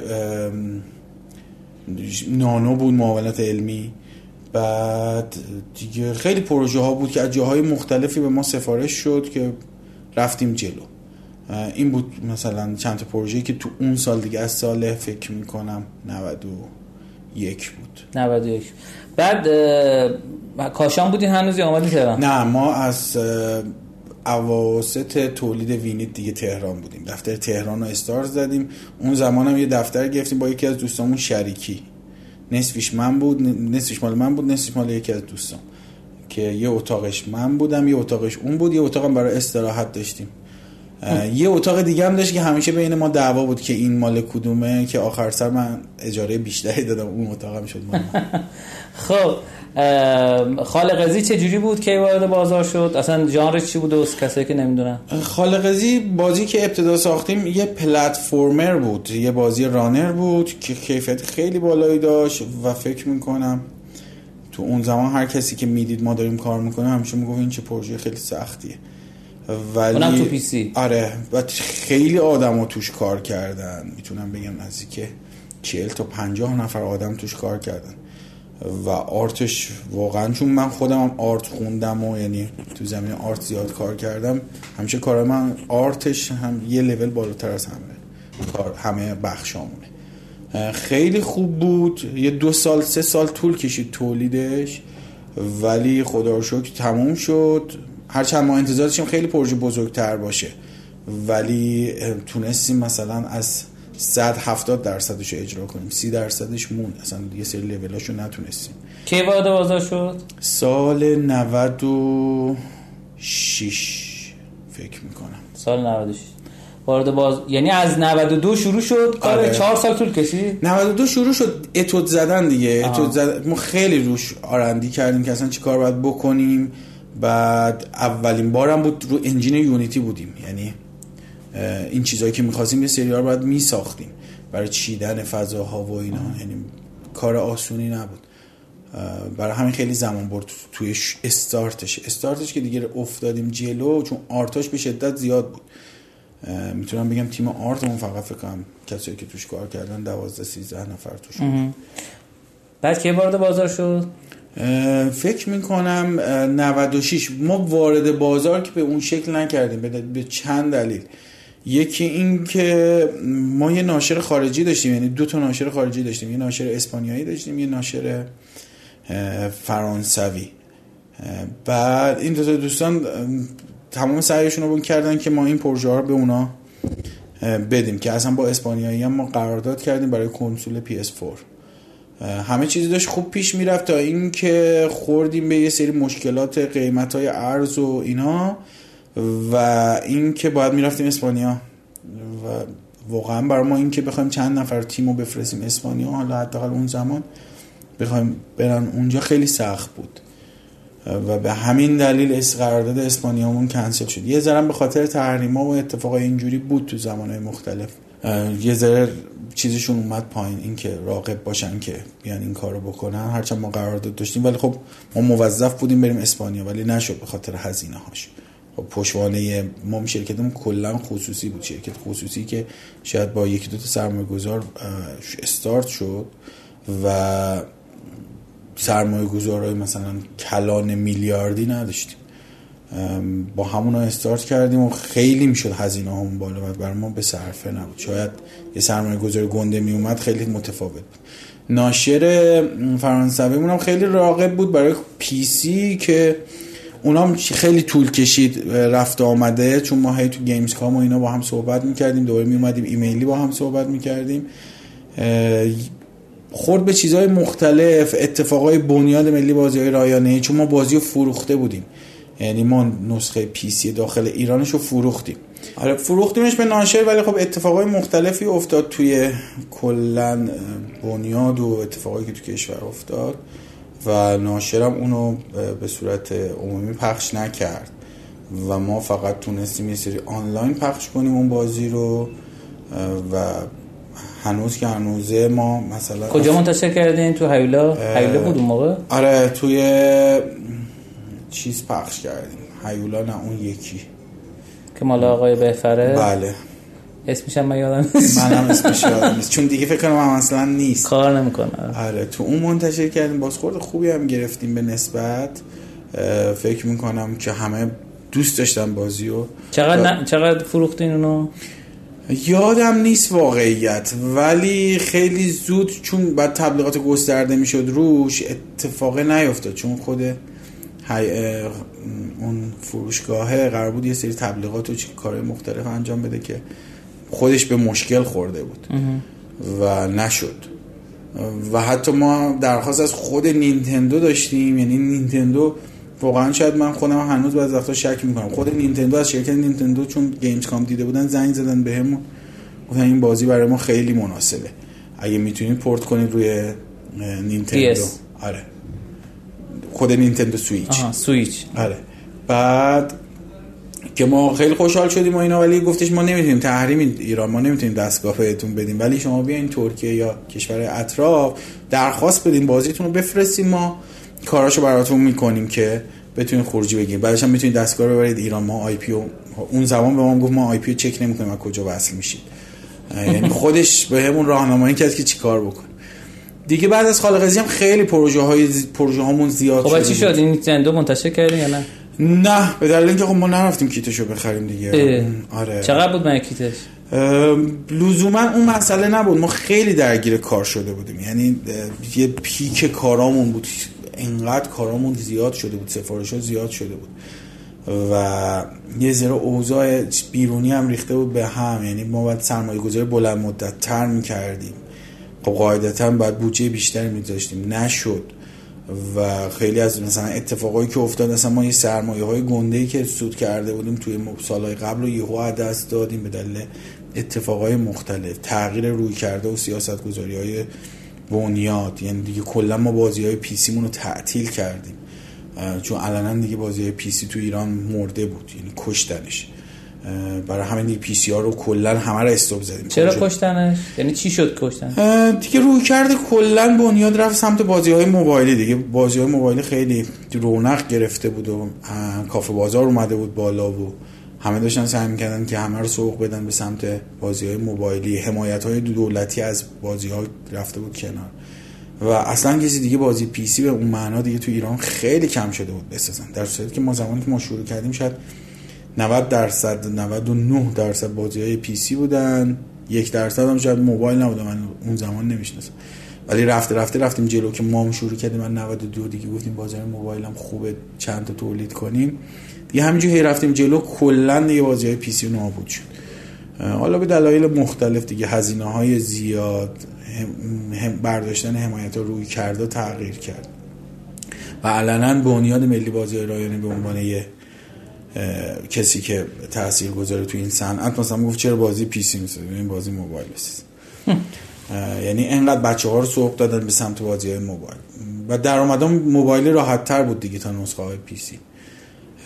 نانو بود معاونت علمی. بعد دیگه خیلی پروژه ها بود که از جاهای مختلفی به ما سفارش شد که رفتیم جلو. این بود مثلا چند تا پروژه که تو اون سال دیگه از سال فکر می‌کنم 91 بود. 91 بعد کاشان بودین هنوز یا آمدین تهران؟ نه ما از اواسط تولید وینیت دیگه تهران بودیم. دفتر تهران رو استار زدیم. اون زمان هم یه دفتر گرفتیم با یکی از دوستامون شریکی. نصفش من بود نصفش مال من بود نصفش مال یکی از دوستام. که یه اتاقش من بودم یه اتاقش اون بود یه اتاقم برای استراحت داشتیم. یه اتاق دیگه هم داشت که همیشه بین ما دعوا بود که این مال کدومه که آخر سر من اجاره بیشتری دادم اون اتاق هم شد مال خب خالقزی چه جوری بود که وارد بازار شد؟ اصلا ژانرش چی بود و کسایی که نمی‌دونن؟ خالقزی بازی که ابتدا ساختیم یه پلتفرمر بود یه بازی رانر بود که کیفیت خیلی بالایی داشت و فکر می‌کنم تو اون زمان هر کسی که می‌دید ما داریم کار می‌کنیم همیشه می‌گفت این چه پروژه خیلی سختیه. ولی اونم تو پی سی. آره و خیلی آدم توش کار کردن. می‌تونم بگم نزدیک 40 تا 50 نفر آدم توش کار کردن. و آرتش واقعا چون من خودم هم آرت خوندم و یعنی تو زمین آرت زیاد کار کردم همیشه کار من آرتش هم یه لول بالاتر از همه. کار همه بخشامونه. خیلی خوب بود. یه دو سال سه سال طول کشید تولیدش. ولی خدا رو شکر تموم شد. هرچند ما انتظار داشتیم خیلی پروژه بزرگتر باشه. ولی تونستیم مثلا از 170 درصدش اجرا کنیم. 30 درصدش مون اصلا یه سری لولاشو نتونستیم. کی وارد بازار شد؟ سال 96 فکر می‌کنم. سال 96 وارد باز یعنی از 92 شروع شد کار آره. 4 سال طول کشید؟ 92 شروع شد اتود زدن دیگه. اتود زدن ما خیلی روش آرندی کردیم که اصلا چی کار باید بکنیم. بعد اولین بارم بود رو انجین یونیتی بودیم. یعنی این چیزهایی که می‌خواستیم یه سریال باید میساختیم. برای چیدن فضاها و اینا. یعنی کار آسونی نبود. برای همین خیلی زمان برد توی استارتش. استارتش که دیگه افتادیم جلو چون آرتاش به شدت زیاد بود. می‌تونم بگم تیم آرتمون فقط فکر کنم کسایی که توش کار کردن دوازده سیزده نفر توش بعد که وارد بازار شد؟ فکر می‌کنم 96 ما وارد بازار که به اون شکل نکردیم به چند دلیل. یکی این که ما یه ناشر خارجی داشتیم یعنی دو تا ناشر خارجی داشتیم. یه ناشر اسپانیایی داشتیم یه ناشر فرانسوی. بعد این دو تا دوستان تمام سعیشون رو کردن که ما این پروژه رو به اونا بدیم که اصلا با اسپانیایی هم ما قرارداد کردیم برای کنسول PS4 همه چیزی داشت خوب پیش می‌رفت تا اینکه خوردیم به یه سری مشکلات قیمت های ارز و اینا و اینکه باید می‌رفتیم اسپانیا. و واقعا برای ما اینکه بخوایم چند نفر تیم رو بفرستیم اسپانیا حالا حداقل اون زمان بخوایم برن اونجا خیلی سخت بود. و به همین دلیل قرارداد اسپانیامون کنسل شد. یه ذره به خاطر تحریما و اتفاقای اینجوری بود تو زمانهای مختلف. یه ذره چیزشون اومد پایین اینکه راقب باشن که بیان این کارو بکنن. هرچند ما قرارداد داشتیم ولی خب ما موظف بودیم بریم اسپانیا ولی نشد به خاطر هزینه هاش خب پشوانه ما شرکتمون کلا خصوصی بود. شرکت خصوصی که شاید با یکی دو تا سرمایه گذار استارت شد و سرمایه گذارای مثلا کلان میلیاردی نداشتیم. با همون استارت کردیم و خیلی می‌شد هزینه همون بالا و برای ما به صرفه نبود. شاید یه سرمایه گذار گنده می اومد خیلی متفاوت بود. ناشر فرانسوی هم خیلی راغب بود برای پی سی که اونا خیلی طول کشید رفت آمده. چون ما هی تو Gamescom و اینا با هم صحبت می‌کردیم. دوباره میومدیم ایمیلی با هم صحبت می‌کردیم. خورد به چیزهای مختلف اتفاقای بنیاد ملی بازی های رایانه‌ای چون ما بازی رو فروخته بودیم. یعنی ما نسخه پی سی داخل ایرانش رو فروختیم. آره فروختیمش به ناشر ولی خب اتفاقای مختلفی افتاد توی کلا بنیاد و اتفاقایی که تو کشور افتاد و ناشرم اونو به صورت عمومی پخش نکرد. و ما فقط تونستیم یه سری آنلاین پخش کنیم اون بازی رو و هنوز که هنوزه ما مثلا کجا منتشر کردین؟ تو هیولا؟ هیولا بود اون موقع؟ آره توی چیز پخش کردیم. هیولا نه اون یکی. که مال آقای بهفره؟ بله. اسمش هم یادم نیست. منم اسمش یادم نیست. چون دیگه فکر کنم اصلا نیست. کار نمی‌کنه. آره. تو اون منتشر کردیم. بازخورد خوبی هم گرفتیم به نسبت. فکر می‌کنم که همه دوست داشتن بازی و چقدر, چقدر فروختین اونو؟ یادم نیست واقعیت ولی خیلی زود چون بعد تبلیغات گسترده می‌شد روش اتفاقه نیفتاد چون خود اون فروشگاهه قرار بود یه سری تبلیغات و کارهای مختلف انجام بده که خودش به مشکل خورده بود. و نشد. و حتی ما درخواست از خود نینتندو داشتیم یعنی نینتندو واقعا شاید من خودم هنوز بعضی وقتا شک می‌کنم. خود نینتندو از شرکت نینتندو چون Gamescom دیده بودن زنگ زدن بهمون گفتن این بازی برای ما خیلی مناسبه. اگه می‌تونید پورت کنید روی نینتندو. آره. خود نینتندو سویچ. سویچ. آره. بعد که ما خیلی خوشحال شدیم و اینا ولی گفتش ما نمی‌تونیم تحریم ایران ما نمی‌تونیم دستگاه بهتون بدیم. ولی شما بیاین ترکیه یا کشور اطراف درخواست بدین بازیتون رو بفرستیم ما. کاراشو براتون می‌کنیم که بتونین خروجی بگیریم بعدش هم می‌تونید دستگاه رو ببرید. ایران ما IP اون زمان به ما گفت ما IP check نمی‌کنیم از کجا وصل میشید. یعنی خودش به همون راهنمایی کرد که چیکار بکن دیگه بعد از خالق هم خیلی پروژه های پروژه هامون زیاد خب چی شد؟ این نینتندو منتشر کردین یا نه؟ نه به دلیل اینکه خب ما نرفتیم کیتشو بخریم دیگه. آره. چقدر بود من کیتش؟ لزوما اون مسئله نبود. ما خیلی درگیر کار شده بودیم. یعنی یه پیک کارامون بود. انقدر کارامون زیاد شده بود سفارش ها زیاد شده بود. و یه ذره اوضاع بیرونی هم ریخته بود به هم. یعنی ما باید سرمایه گذاری بلند مدت تر می‌کردیم. خب قاعدتا باید بودجه بیشتری میذاشتیم. نشد. و خیلی از مثلا اتفاقایی که افتاد مثلا ما یه سرمایه های گنده که سود کرده بودیم توی سالهای قبل و یهو دست دادیم به دلیل اتفاقای مختلف. تغییر روی کرده و سیاست گذاری های بنیاد یعنی دیگه کلا ما بازی های پی رو تعطیل کردیم. چون علنا دیگه بازی های PC تو ایران مرده بود یعنی کشتنش. برای همین دیگه PC ها رو کلا همه رو stop زدیم. چرا کشتنش؟ یعنی چی شد کشتن؟ دیگه رویکرده کلا بنیاد رفت سمت بازی های موبایلی دیگه. بازی های موبایلی خیلی رونق گرفته بود و کافه بازار اومده بود بالا و همه داشتن سعی می‌کردن که همه رو سوق بدن به سمت بازی های موبایلی. حمایت های دولتی از بازی ها رفته بود کنار. و اصلا کسی دیگه بازی PC به اون معنا دیگه تو ایران خیلی کم شده بود بسازن. در صورتی که ما زمانی که ما شروع کردیم شاید 90 درصد 99 درصد بازی های PC بودن. یک درصد هم شاید موبایل نبوده من اون زمان نمی‌شناسم. ولی رفته رفته رفتیم جلو که ما هم شروع کردیم. من 92 دیگه گفتیم بازار موبایل هم خوبه چند تا تولید کنیم. دیگه همینجوری رفتیم جلو کلا دیگه بازی های PC نابود شد. حالا به دلایل مختلف دیگه هزینه های زیاد هم برداشتن حمایت ها رویکرده تغییر کرد. و علنا بنیاد ملی بازی رایانه به عنوان یه کسی که تاثیر گذاره تو این صنعت مثلا گفت چرا بازی PC این بازی موبایل است. یعنی انقدر بچه ها رو سوق دادن به سمت بازی های موبایل. و درآمدام موبایلی راحت تر بود دیگه تا نسخه های PC.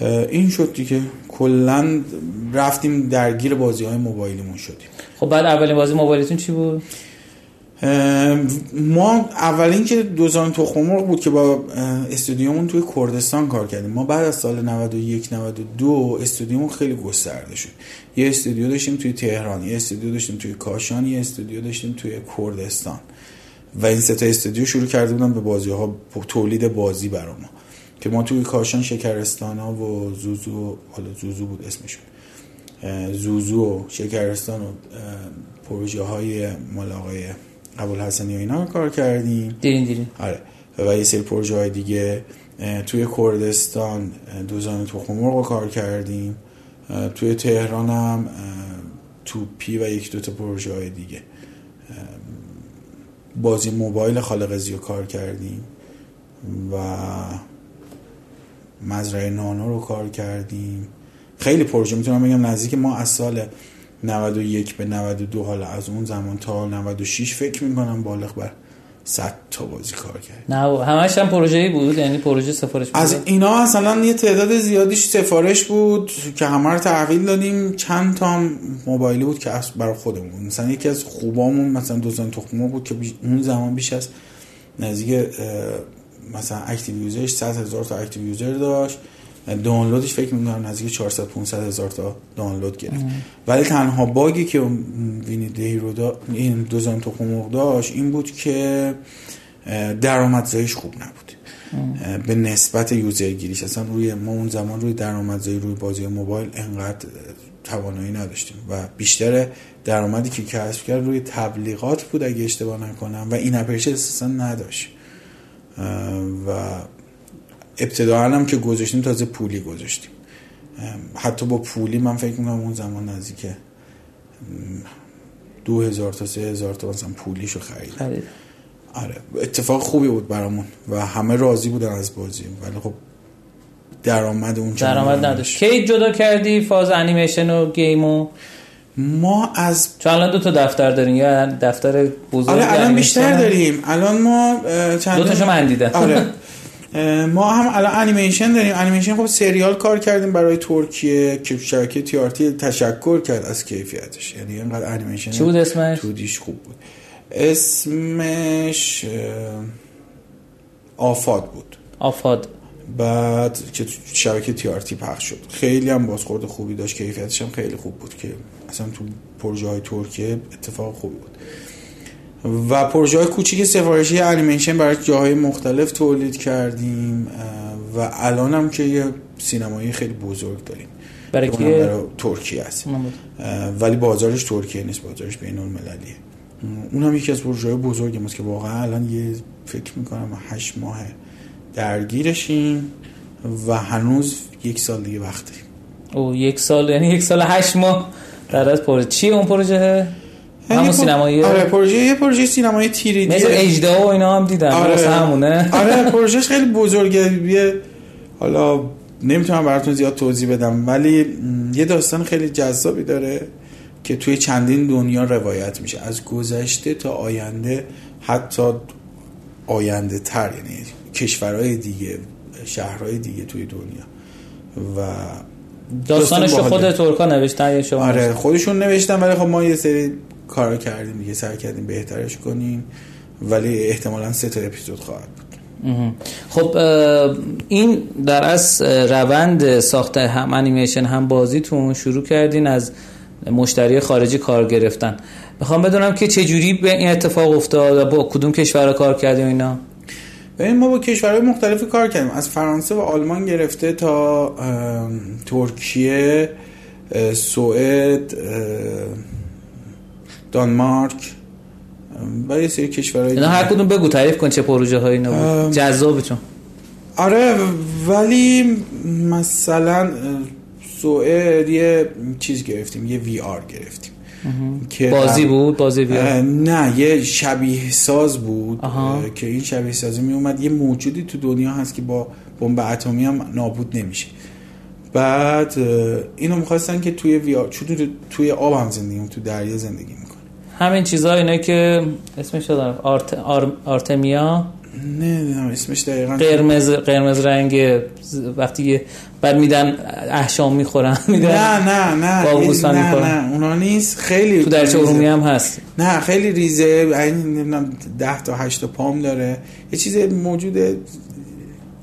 این شد دیگه. کلا رفتیم درگیر بازی های موبایلیمون شدیم. خب بعد اولین بازی موبایلتون چی بود؟ ما اولین که دوزان تخم بود که با استودیومون توی کردستان کار کردیم. ما بعد از سال 91 92 استودیومون خیلی گسترده شد. یه استودیو داشتیم توی تهران یه استودیو داشتیم توی کاشان یه استودیو داشتیم توی کردستان. و این سه تا استودیو شروع کرده بودن به بازی ها تولید بازی برای ما. که ما توی کاشان شکرستان ها و زوزو حالا زوزو بود اسمشون زوزو و شکرستان و پروژه های مال آقای حسنی و اینا کار کردیم. دیرین دیرین. آره. و یه سری پروژه های دیگه توی کردستان دوزان تخم مرغ کار کردیم. توی تهران هم توپی و یک دوتا پروژه های دیگه. بازی موبایل خالق کار کردیم. و مزرعه نانو رو کار کردیم. خیلی پروژه. می‌تونم بگم نزدیک ما از سال 91 به 92 حالا از اون زمان تا 96 فکر می‌کنم بالغ بر 100 تا بازی کار کرد نه همش هم پروژه‌ای بود یعنی پروژه سفارش بود. از اینا مثلا یه تعداد زیادیش سفارش بود که همه رو تحویل دادیم. چند تا موبایلی بود که برای خودمون. مثلا یکی از خوبامون مثلا دوزان تخمه بود که اون زمان بیش از نزدیک مثلا active user ش 100 هزار تا active user داشت. دانلودش فکر می‌کنم نزدیک 400 500 هزار تا دانلود گرفت. ولی تنها bug ی که وینی هیرو دا این دوزان تخم داشت این بود که درآمدزاییش خوب نبود. به نسبت user گیریش. اصلا روی ما اون زمان روی درآمدزایی روی بازی موبایل انقدر توانایی نداشتیم و بیشتر درآمدی که کسب کرد روی تبلیغات بود اگه اشتباه نکنم و این اپریش اصلا نداشت. و ابتدا هم که گذاشتیم تازه پولی گذاشتیم. حتی با پولی من فکر می‌کنم اون زمان نزدیک دو هزار تا سه هزار تا مثلا پولیشو خرید خرید آره اتفاق خوبی بود برامون و همه راضی بودن از بازی. ولی خب درآمد اون درآمد نداشت. کی جدا کردی؟ فاز انیمیشن و گیمو ما از چون الان دو تا دفتر داریم یا دفتر بزرگ آره الان بیشتر داریم. الان ما چند دو تاشو من دیدم آره. ما هم الان انیمیشن داریم. انیمیشن خب سریال کار کردیم برای ترکیه که شبکه تیارتی تشکر کرد از کیفیتش. یعنی اینقدر انیمیشن چی بود اسمش؟ تودیش خوب بود. اسمش آفاد بود. آفاد. بعد که شبکه تیارتی پخش شد. خیلی هم بازخورد خوبی داشت کیفیتش هم خیلی خوب بود که اصلا تو پروژه های ترکیه اتفاق خوبی بود. و پروژه های کوچیک سفارشی انیمیشن برای جاهای مختلف تولید کردیم و الان هم که یه سینمایی خیلی بزرگ داریم. برای برای ترکیه است. ولی بازارش ترکیه نیست بازارش بین المللیه. اون هم یکی از پروژه های ماست که واقعا الان یه فکر می‌کنم هشت ماه درگیرشیم و هنوز یک سال دیگه وقت داریم. او یک سال یعنی یک سال هشت ماه در از پروژه. چی اون پروژه؟ همون سینمایی آره پروژه یه پروژه سینمایی تیری مثل اجده و اینا هم دیدم آره. همونه. آره پروژهش خیلی بزرگه. حالا نمی‌تونم براتون زیاد توضیح بدم ولی یه داستان خیلی جذابی داره که توی چندین دنیا روایت میشه. از گذشته تا آینده حتی آینده تر یعنی کشورهای دیگه شهرهای دیگه توی دنیا. و داستانش خود ترکا نوشتن یا شما آره خودشون نوشتن ولی خب ما یه سری کار کردیم دیگه سر کردیم بهترش کنیم. ولی احتمالا سه تا اپیزود خواهد بود. خب این در از روند ساخت هم انیمیشن هم بازیتون شروع کردین از مشتری خارجی کار گرفتن. می‌خوام بدونم که چه جوری به این اتفاق افتاد با کدوم کشور کار کردیم اینا؟ ببین ما با کشورهای مختلفی کار کردیم. از فرانسه و آلمان گرفته تا ترکیه سوئد دانمارک. و یه سری کشورهای اینا هر کدوم بگو تعریف کن چه پروژه هایی نبود جذابتون. آره ولی مثلا سوئد یه چیز گرفتیم یه وی آر گرفتیم. که بازی بود؟ بازی وی آر نه یه شبیه ساز بود که این شبیه سازی می اومد یه موجودی تو دنیا هست که با بمب اتمی هم نابود نمیشه. بعد اینو می‌خواستن که توی وی آر چون توی آب هم زندگی تو دریا زندگی می‌کنه. همین چیزا اینا که اسمش دارم. آرت... آر... آرتمیا نه نه اسمش دقیقا قرمز قرمز رنگ وقتی بعد میدن احشام می‌خورن میدن نه نه نه نه نه, نه اونا نیست خیلی تو درچه ارومی هم هست. نه خیلی ریزه این نمی‌دونم 10 تا 8 تا پام داره. یه چیز موجود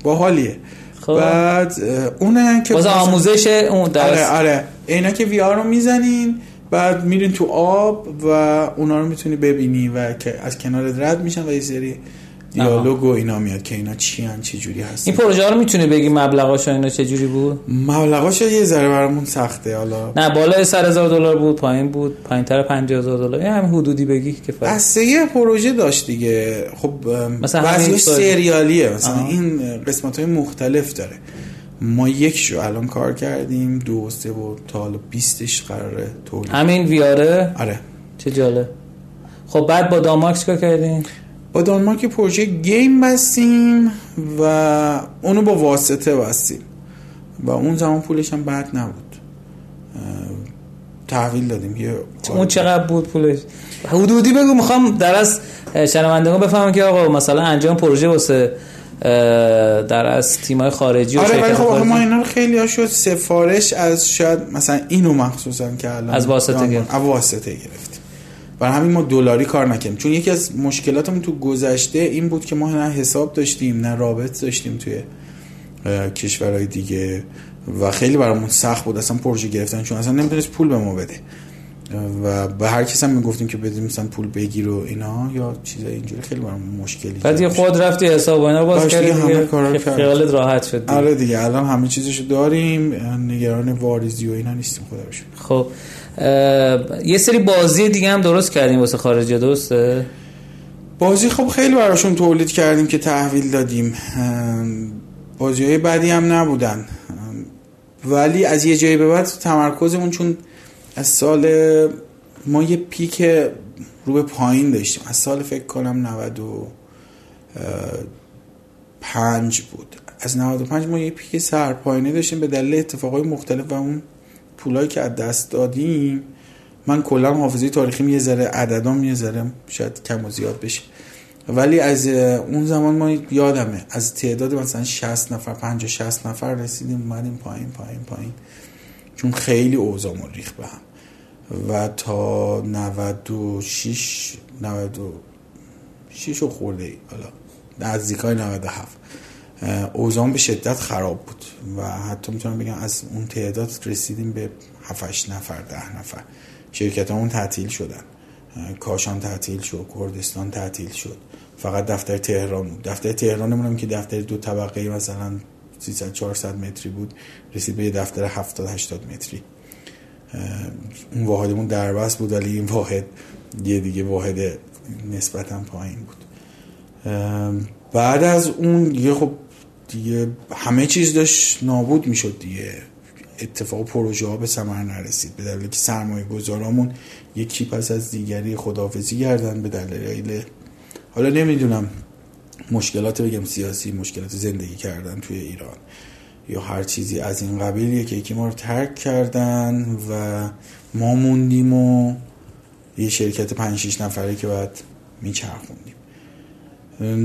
باحالیه. خب. بعد اونه که باز آموزش اون درس. آره آره. اینا که وی آر رو می‌زنین بعد میرین تو آب و اونا رو می‌تونی ببینی و که از کنار رد میشن و یه سری دیالوگ و اینا میاد که اینا چی ان چه جوری هست این پروژه رو می‌تونی بگی مبلغاش اینا چه جوری بود؟ مبلغاش یه ذره برامون سخته حالا. نه بالای 100 هزار دلار بود پایین بود پایین تر 50 هزار دلار. این همین حدودی بگی که بسته یه پروژه داشت دیگه. خب مثلا بعضیش سریالیه. مثلا آه. این قسمت های مختلف داره. ما یک شو الان کار کردیم دو سه و تا حالا 20 قراره تولید. همین ویاره؟ آره. چه جاله خب بعد با داماکس کار کردیم با دانمارک پروژه گیم بستیم و اونو با واسطه بستیم. و اون زمان پولش هم بد نبود. تحویل دادیم. یه اون چقدر بود پولش؟ حدودی بگو می‌خوام در از شنوندگان بفهمم که آقا مثلا انجام پروژه واسه در از تیمای خارجی و آره ولی خب ما اینا رو خیلی ها شد سفارش از شاید مثلا اینو مخصوصا که الان از واسطه گرفت. واسطه گرفت. برای همین ما دلاری کار نکردیم. چون یکی از مشکلاتمون تو گذشته این بود که ما نه حساب داشتیم نه رابط داشتیم توی کشورهای دیگه و خیلی برامون سخت بود. اصلا پروژه گرفتن چون اصلا نمی‌تونست پول به ما بده. و به هر کس هم می‌گفتیم که بدیم مثلا پول بگیر و اینا یا چیزای اینجوری. خیلی برام مشکلی بعد یه خود رفتی حساب و اینا باز کردی همه کارا خیالت راحت شد دیگه. آره دیگه الان همه چیزشو داریم. نگران واریزی و اینا نیستیم خدا خب. یه سری بازی دیگه هم درست کردیم واسه خارجی درسته؟ بازی خب خیلی براشون تولید کردیم که تحویل دادیم. بازی های بعدی هم نبودن. ولی از یه جایی به بعد تمرکزمون چون از سال ما یه پیک رو به پایین داشتیم. از سال فکر کنم 95 بود. از 95 ما یه پیک سرپاینه داشتیم به دلیل اتفاقای مختلف و اون پولایی که از دست دادیم من کلا حافظه تاریخی یه ذره عددام یه ذره شاید کم و زیاد بشه. ولی از اون زمان ما یادمه از تعداد مثلا 60 نفر 50 60 نفر رسیدیم اومدیم پایین پایین پایین. چون خیلی اوضاع ریخ به هم. و تا 96 96 و خورده ای حالا نزدیکای 97 اوزان به شدت خراب بود و حتی می‌تونم بگم از اون تعداد رسیدیم به 7 نفر ده نفر. شرکت همون تعطیل شدن. کاشان تعطیل شد کردستان تعطیل شد. فقط دفتر تهران بود. دفتر تهران که دفتر دو طبقه مثلا 300 400 متری بود رسید به یه دفتر 70 80 متری. اون واحدمون دربست بود ولی این واحد یه دیگه واحد نسبتا پایین بود. بعد از اون دیگه خب دیگه همه چیز داشت نابود می‌شد دیگه. اتفاق پروژه ها به ثمر نرسید. به دلیل که سرمایه گذارامون یکی پس از دیگری خداحافظی کردن به دلیل حالا نمی‌دونم مشکلات بگم سیاسی مشکلات زندگی کردن توی ایران یا هر چیزی از این قبیل که یکی ما رو ترک کردن و ما موندیم و یه شرکت 5 6 نفره که باید میچرخوندیم.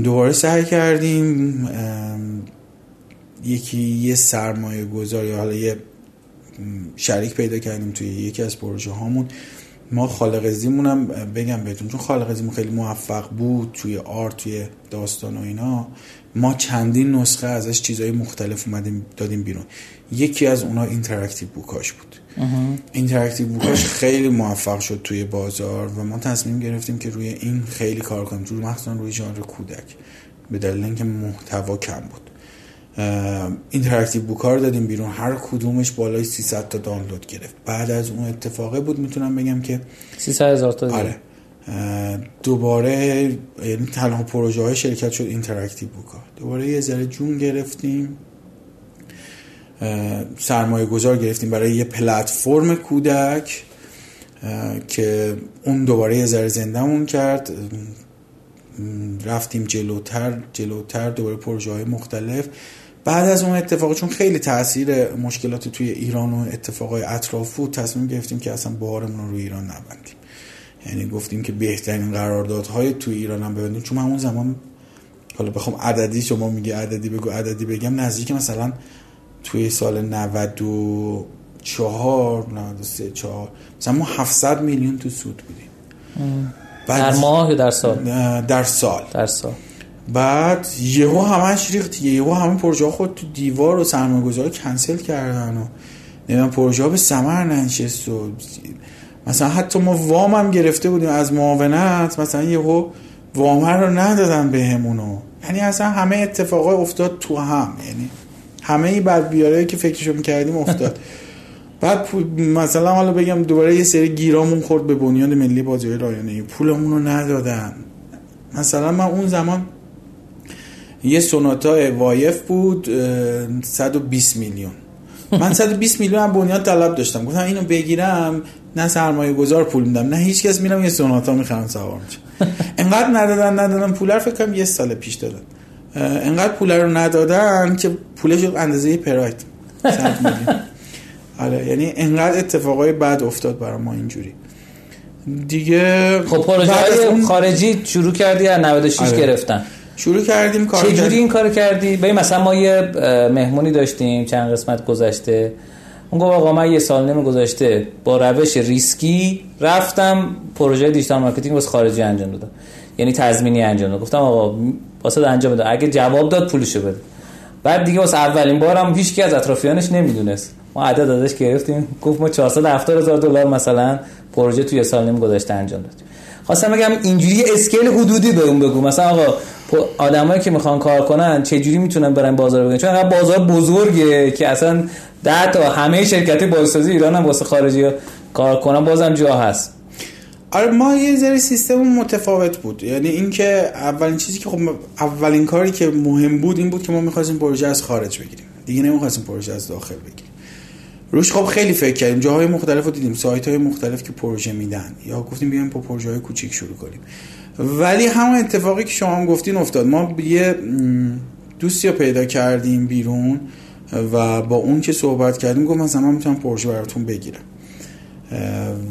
دوباره سعی کردیم یکی یه سرمایه گذار یا حالا یه شریک پیدا کردیم توی یکی از پروژه هامون. ما خالقزیمون هم بگم بهتون چون خالقزیمون خیلی موفق بود توی آرت توی داستان و اینا ما چندین نسخه ازش چیزهای مختلف اومدیم دادیم بیرون. یکی از اونها interactive book اش بود. interactive book اش خیلی موفق شد توی بازار و ما تصمیم گرفتیم که روی این خیلی کار کنیم. روی مخصوصا روی ژانر کودک به دلیل اینکه محتوا کم بود. interactive book ار دادیم بیرون. هر کدومش بالای 300 تا دانلود گرفت. بعد از اون اتفاقه بود می‌تونم بگم که 300 هزار تا آره. دوباره یعنی تنها پروژه های شرکت شد interactive book ار دوباره یه ذره جون گرفتیم. سرمایه گذار گرفتیم برای یه پلتفرم کودک که اون دوباره یه ذره زندهمون کرد. رفتیم جلوتر جلوتر دوباره پروژه های مختلف. بعد از اون اتفاق چون خیلی تاثیر مشکلات توی ایران و اتفاقای اطراف بود تصمیم گرفتیم که اصلا بارمون رو روی ایران نبندیم. یعنی گفتیم که بهترین قراردادهای توی ایران هم ببندیم. چون همون زمان حالا بخوام عددی شما میگه عددی بگو عددی بگم نزدیک مثلا توی سال 94 93 4 مثلا ما 700 میلیون تو سود بودیم. در ماه یا در سال؟ در سال. در سال. بعد یهو همش ریخت یهو همه پروژه خود تو دیوار و سرمایه‌گذار کنسل کردن و نمی‌دونم پروژه به ثمر ننشست و مثلا حتی ما وام هم گرفته بودیم از معاونت مثلا یهو وام رو ندادن بهمونو یعنی اصلا همه اتفاقای افتاد تو هم. یعنی همه ای بعد بیاره که فکرشو می‌کردیم افتاد. بعد مثلا حالا بگم دوباره یه سری گیرامون خورد به بنیاد ملی بازی رایانه پولمون رو ندادن. مثلا من اون زمان یه سوناتا وایف بود 120 میلیون. من 120 میلیون هم بنیاد طلب داشتم. گفتم اینو بگیرم نه سرمایه گذار پول میدم نه هیچ کس میرم یه سوناتا می‌خرم سوار میشم. انقدر ندادن ندادن پول رو فکر کنم یه سال پیش دادن. انقدر پول رو ندادن که پولش اندازه پراید آره یعنی انقدر اتفاقای بد افتاد برای ما اینجوری. دیگه خب پروژه خارجی شروع کردی یا 96 آره. گرفتن؟ شروع کردیم کار چجوری این کار کردی؟ ببین مثلا ما یه مهمونی داشتیم چند قسمت گذشته. اون گفت آقا من یه سال نمی گذاشته با روش ریسکی رفتم پروژه digital marketing واسه خارجی انجام دادم. یعنی تضمینی انجام دادم. گفتم آقا واسه انجام بده. اگه جواب داد پولشو بده. بعد دیگه واسه اولین بارم هیچ کی از اطرافیانش نمی‌دونست. ما عدد ازش گرفتیم. گفت ما 470 هزار دلار مثلا پروژه توی سال نمی گذاشته انجام دادیم. خواستم بگم اینجوری اسکیل حدودی به اون بگو. مثلا آقا آدمایی که می‌خوان کار کنن چه جوری می‌تونن برن بازار بگن چون بازار بزرگه که اصلا ده تا همه شرکت بازسازی ایران هم واسه خارجی کار کنن بازم جا هست. آره ما یه ذره سیستم متفاوت بود. یعنی اینکه اولین چیزی که خب اولین کاری که مهم بود این بود که ما می‌خواستیم پروژه از خارج بگیریم. دیگه نمی‌خواستیم پروژه از داخل بگیریم. روش خب خیلی فکر کردیم. جاهای مختلف رو دیدیم. سایت های مختلف که پروژه میدن. یا گفتیم بیایم با پروژه های کوچیک شروع کنیم. ولی همون اتفاقی که شما هم گفتین افتاد. ما یه دوستی پیدا کردیم بیرون و با اون که صحبت کردیم گفت مثلا من می‌تونم پروژه براتون بگیرم.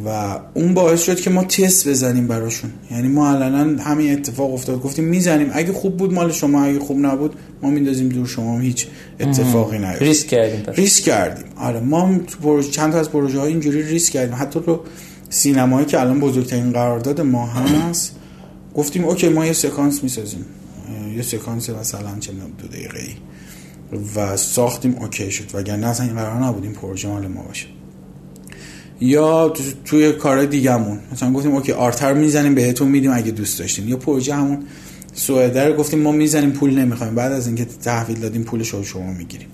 و اون باعث شد که ما تست بزنیم براشون. یعنی ما الان همین اتفاق افتاد. گفتیم می‌زنیم. اگه خوب بود مال شما اگه خوب نبود ما میندازیم دور. شما هم هیچ اتفاقی نیفتاد. ریسک کردیم ریسک کردیم. آره ما چند تا از پروژه های اینجوری ریسک کردیم. حتی رو سینمایی که الان بزرگترین قرارداد ما هست گفتیم OK ما یه سکانس می‌سازیم. یه سکانس مثلا چه دو دقیقه ای و ساختیم OK شد. وگرنه اصلا این قرار نبود این پروژه مال ما باشه. یا توی کار دیگهمون. مثلا گفتیم OK art تر می‌زنیم بهتون میدیم اگه دوست داشتین. یا پروژه همون سوئدر گفتیم ما می‌زنیم پول نمی‌خوایم. بعد از اینکه تحویل دادیم پولش رو شما می‌گیریم.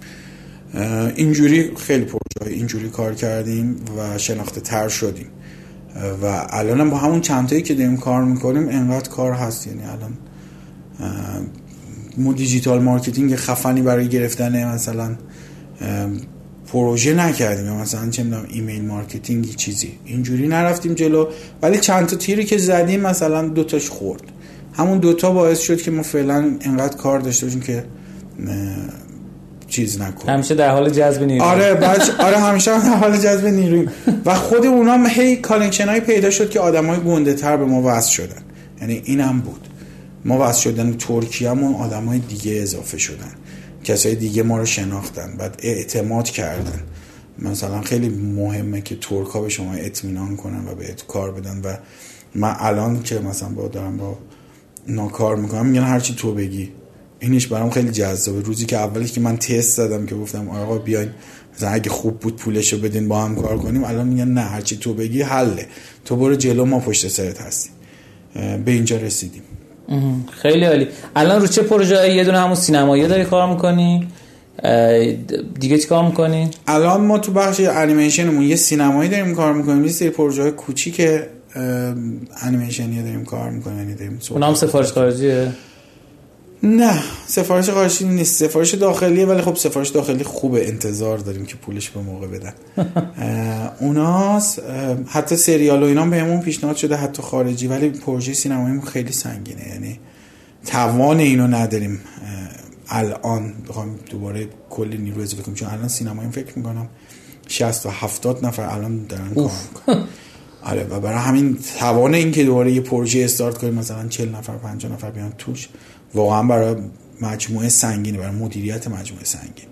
اینجوری خیلی پروژه اینجوری کار کردیم و شناخته تر شدیم و الان با همون چندتایی که داریم کار می‌کنیم انقدر کار هست. یعنی الان ما digital marketing خفنی برای گرفتن مثلا پروژه نکردیم. مثلا چه می‌دونم email marketing چیزی. اینجوری نرفتیم جلو. ولی چند تا تیری که زدیم مثلا دوتاش خورد. همون دوتا باعث شد که ما فعلا انقدر کار داشته باشیم که چیز نکنیم. همیشه در حال جذب نیروی آره بچ... آره همیشه در حال جذب نیروی و خود اونا هی connection های پیدا شد که آدم های گنده تر به ما وصل شدن. یعنی اینم بود. ما وصل شدن ترکیه همون آدم های دیگه اضافه شدن. کسای دیگه ما رو شناختن بعد اعتماد کردن. مثلا خیلی مهمه که ترک ها به شما اطمینان کنن و بهت کار بدن و من الان که مثلا با دارم با ناکار می‌کنم میگن هرچی تو بگی. اینش برام خیلی جذابه. روزی که اولی که من تست زدم که گفتم آقا بیاین مثلا اگه خوب بود پولشو بدین با هم کار کنیم الان میگن نه هرچی تو بگی حله. تو برو جلو ما پشت سرت هستیم. به اینجا رسیدیم. خیلی عالی. الان رو چه پروژه یه دونه همون سینمایی داری کار می‌کنی؟ دیگه چی کار می‌کنی؟ الان ما تو بخش انیمیشنمون یه سینمایی داریم کار می‌کنیم یه سری پروژه کوچیک انیمیشنی داریم کار می‌کنیم یعنی داریم اون هم سفارش خارجیه نه سفارش خارجی نیست. سفارش داخلیه ولی خب سفارش داخلی خوبه انتظار داریم که پولش به موقع بدن. اوناس حتی سریال و اینا بهمون پیشنهاد شده حتی خارجی ولی پروژه سینماییمون خیلی سنگینه. یعنی توان اینو نداریم. الان بخوام دوباره کلی نیرو اضافه کنیم چون الان سینماییم فکر می‌کنم 60 و 70 نفر الان دارن کار می‌کنن. آره و برای همین توان این که دوباره یه پروژه استارت کنیم مثلا 40 نفر 50 نفر بیان توش واقعا برای مجموعه سنگینه برای مدیریت مجموعه سنگین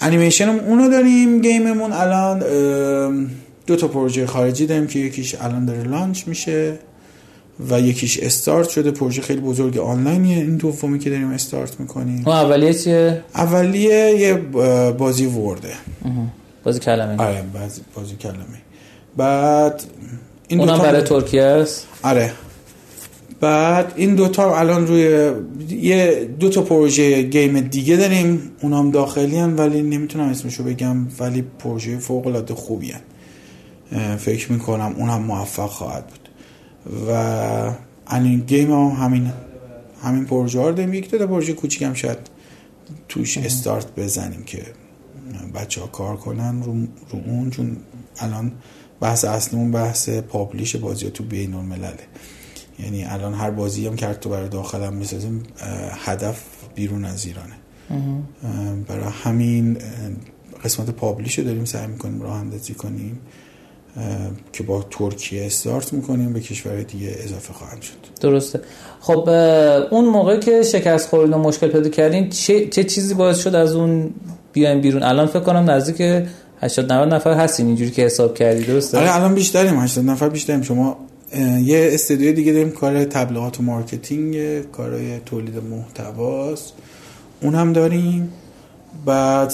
انیمیشن هم اونو داریم گیممون الان دو تا پروژه خارجی داریم که یکیش الان داره لانچ میشه و یکیش استارت شده. پروژه خیلی بزرگ آنلاینیه این دومی که داریم استارت می‌کنیم. اون اولیه چیه؟ اولیه یه بازی ورده. بازی کلمه. آره بازی, بازی کلمه. بعد این اونم برای ترکیه است؟ آره. بعد این دوتا الان روی یه دو تا پروژه گیم دیگه داریم. اونام داخلی هم ولی نمی‌تونم اسمشو بگم ولی پروژه فوق العاده خوبی هن. فکر می‌کنم اون هم موفق خواهد بود. و الان گیم هم همین همین پروژه ها داریم. یک تا پروژه کوچیک هم شاید توش استارت بزنیم که بچه ها کار کنن رو, رو اون چون الان بحث اصلیمون بحث پابلیش بازی ها تو بین الملله. یعنی الان هر بازی هم کرد تو برای داخلم می‌سازیم هدف بیرون از ایرانه. برای همین قسمت پابلیش رو داریم سعی می‌کنیم راه اندازی کنیم که با ترکیه استارت می‌کنیم به کشور دیگه اضافه خواهد شد. درسته. خب اون موقع که شکست خوردین و مشکل پیدا کردین چه, چه چیزی باعث شد از اون بیایم بیرون؟ الان فکر کنم نزدیک 80 90 نفر هستین اینجوری که حساب کردی درسته؟ آره الان بیشتریم 80 نفر بیشتریم. شما یه استودیو دیگه داریم کار تبلیغات و marketing کارهای تولید محتواست. اون هم داریم. بعد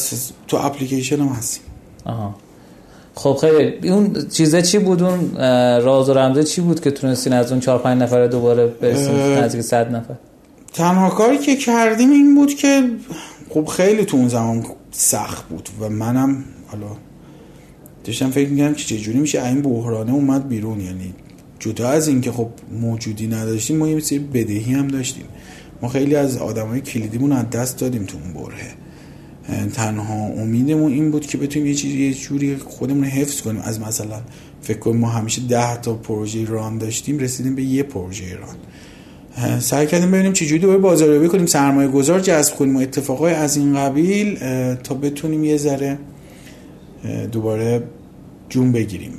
تو اپلیکیشن هم هستیم. آها. خب خیلی اون چیزه چی بود؟ اون راز و رمزه چی بود که تونستین از اون 4 5 نفر دوباره برسیم نزدیک 100 نفر. تنها کاری که کردیم این بود که خب خیلی تو اون زمان سخت بود و منم حالا داشتم فکر می‌کردم که چجوری میشه؟ این بحرانه اومد بیرون یعنی جدا از اینکه خب موجودی نداشتیم ما یه سری بدهی هم داشتیم. ما خیلی از آدمای کلیدیمون از دست دادیم تو اون برهه تنها امیدمون این بود که بتونیم یه چیزی یه جوری خودمون حفظ کنیم. از مثلا فکر کنیم ما همیشه ده تا پروژه ران داشتیم رسیدیم به یه پروژه ران. سعی کردیم ببینیم چجوری دوباره بازاریابی کنیم سرمایه گذار جذب کنیم و اتفاقای از این قبیل تا بتونیم یه ذره دوباره جون بگیریم.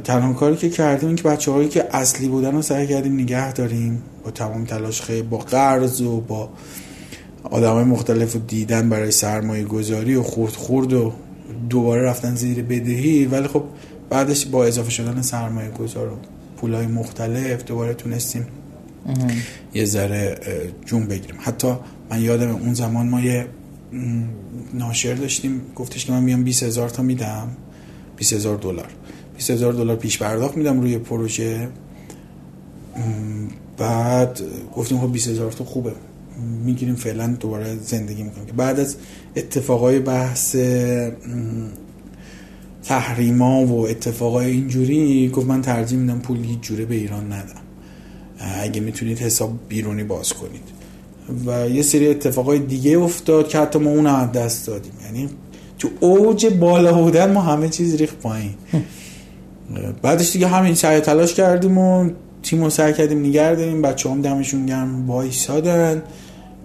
تنها کاری که کردیم این که بچه هایی که اصلی بودن رو سعی کردیم نگه داریم با تمام تلاش خیلی با قرض و با آدم های مختلف و دیدن برای سرمایه گذاری و خورد خورد و دوباره رفتن زیر بدهی ولی خب بعدش با اضافه شدن سرمایه گذار و پول های مختلف دوباره تونستیم یه ذره جون بگیریم. حتی من یادم اون زمان ما یه ناشر داشتیم گفتش که من میام 20 هزار تا میدم 20 هزار دلار. 20 هزار دلار پیش پرداخت میدم روی پروژه. بعد گفتیم خب 20 هزار تا خوبه. می‌گیریم فعلا دوباره زندگی می‌کنیم. که بعد از اتفاقای بحث تحریما و اتفاقای اینجوری گفت من ترجیح میدم پول هیچ جوره به ایران ندم. اگه می‌تونید حساب بیرونی باز کنید. و یه سری اتفاقای دیگه افتاد که حتی ما اون دست دادیم. یعنی تو اوج بالا بودن ما همه چیز ریخ پایین. بعدش دیگه همین سعی تلاش کردیم و تیم رو سعی کردیم نگه داریم بچه هم دمشون گرم. وایسادن.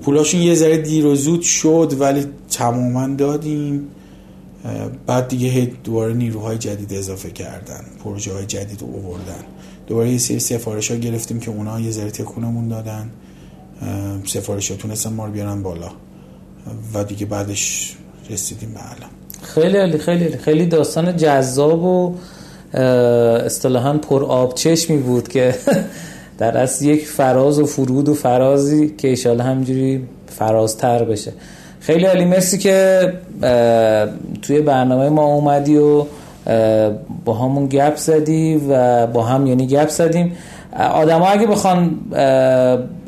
پولاشون یه ذره دیر و زود شد ولی تماما دادیم. بعد دیگه دوباره نیروهای جدید اضافه کردن. پروژه های جدید رو آوردن. دوباره یه سری سفارش ها گرفتیم که اونا یه ذره تکونمون دادن. سفارش ها تونستن ما رو بیارن بالا. و دیگه بعدش رسیدیم به الان. خیلی خیلی خیلی داستان جذاب و اصطلاحا پر آب چشمی بود که در اصل یک فراز و فرود و فرازی که ایشالا همجوری فرازتر بشه. خیلی عالی مرسی که توی برنامه ما اومدی و با همون گپ زدی و با هم یعنی گپ زدیم. آدم ها اگه بخوان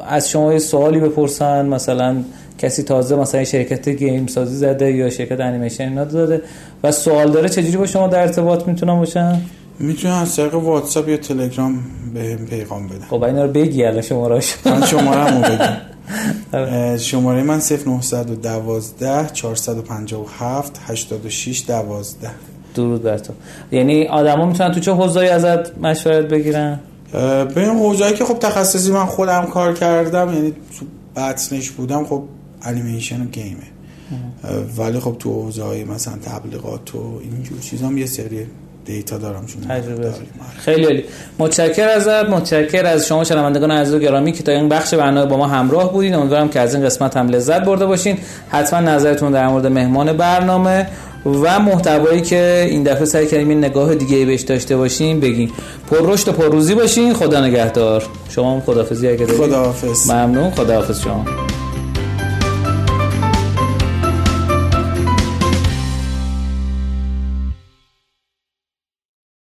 از شما یه سوالی بپرسن مثلا کسی تازه مثلا شرکت گیم سازی زده یا شرکت انیمیشن اینا داده و سوال داره چجوری با شما در ارتباط می‌تونن باشن می‌تونن از طریق واتساپ یا تلگرام به پیغام بدن خب اینا رو بگی الان شماره من شماره بگم. شماره من 0912 457 86 12 درود بر تو. یعنی آدما می‌تونن تو چه حوزه‌ای ازت مشورت بگیرن؟ به این حوزه‌ای که خب تخصصی من خودم کار کردم یعنی تو بطنش بودم خب انیمیشن و گیمه ولی خب تو حوزه‌های مثلا تبلیغات و اینجور چیزام یه سری دیتا دارم چون خیلی عالی. متشکر ازت متشکر از شما شنوندگان عزیز و گرامی که تا این بخش برنامه با ما همراه بودین. امیدوارم که از این قسمت هم لذت برده باشین. حتما نظرتون در مورد مهمان برنامه و محتوایی که این دفعه سعی کردیم این نگاه دیگه بهش داشته باشیم بگین. پر رشد و پر روزی باشین. خدا نگهدار. شما هم خداحافظی اگه خداحافظ. ممنون. خداحافظ شما.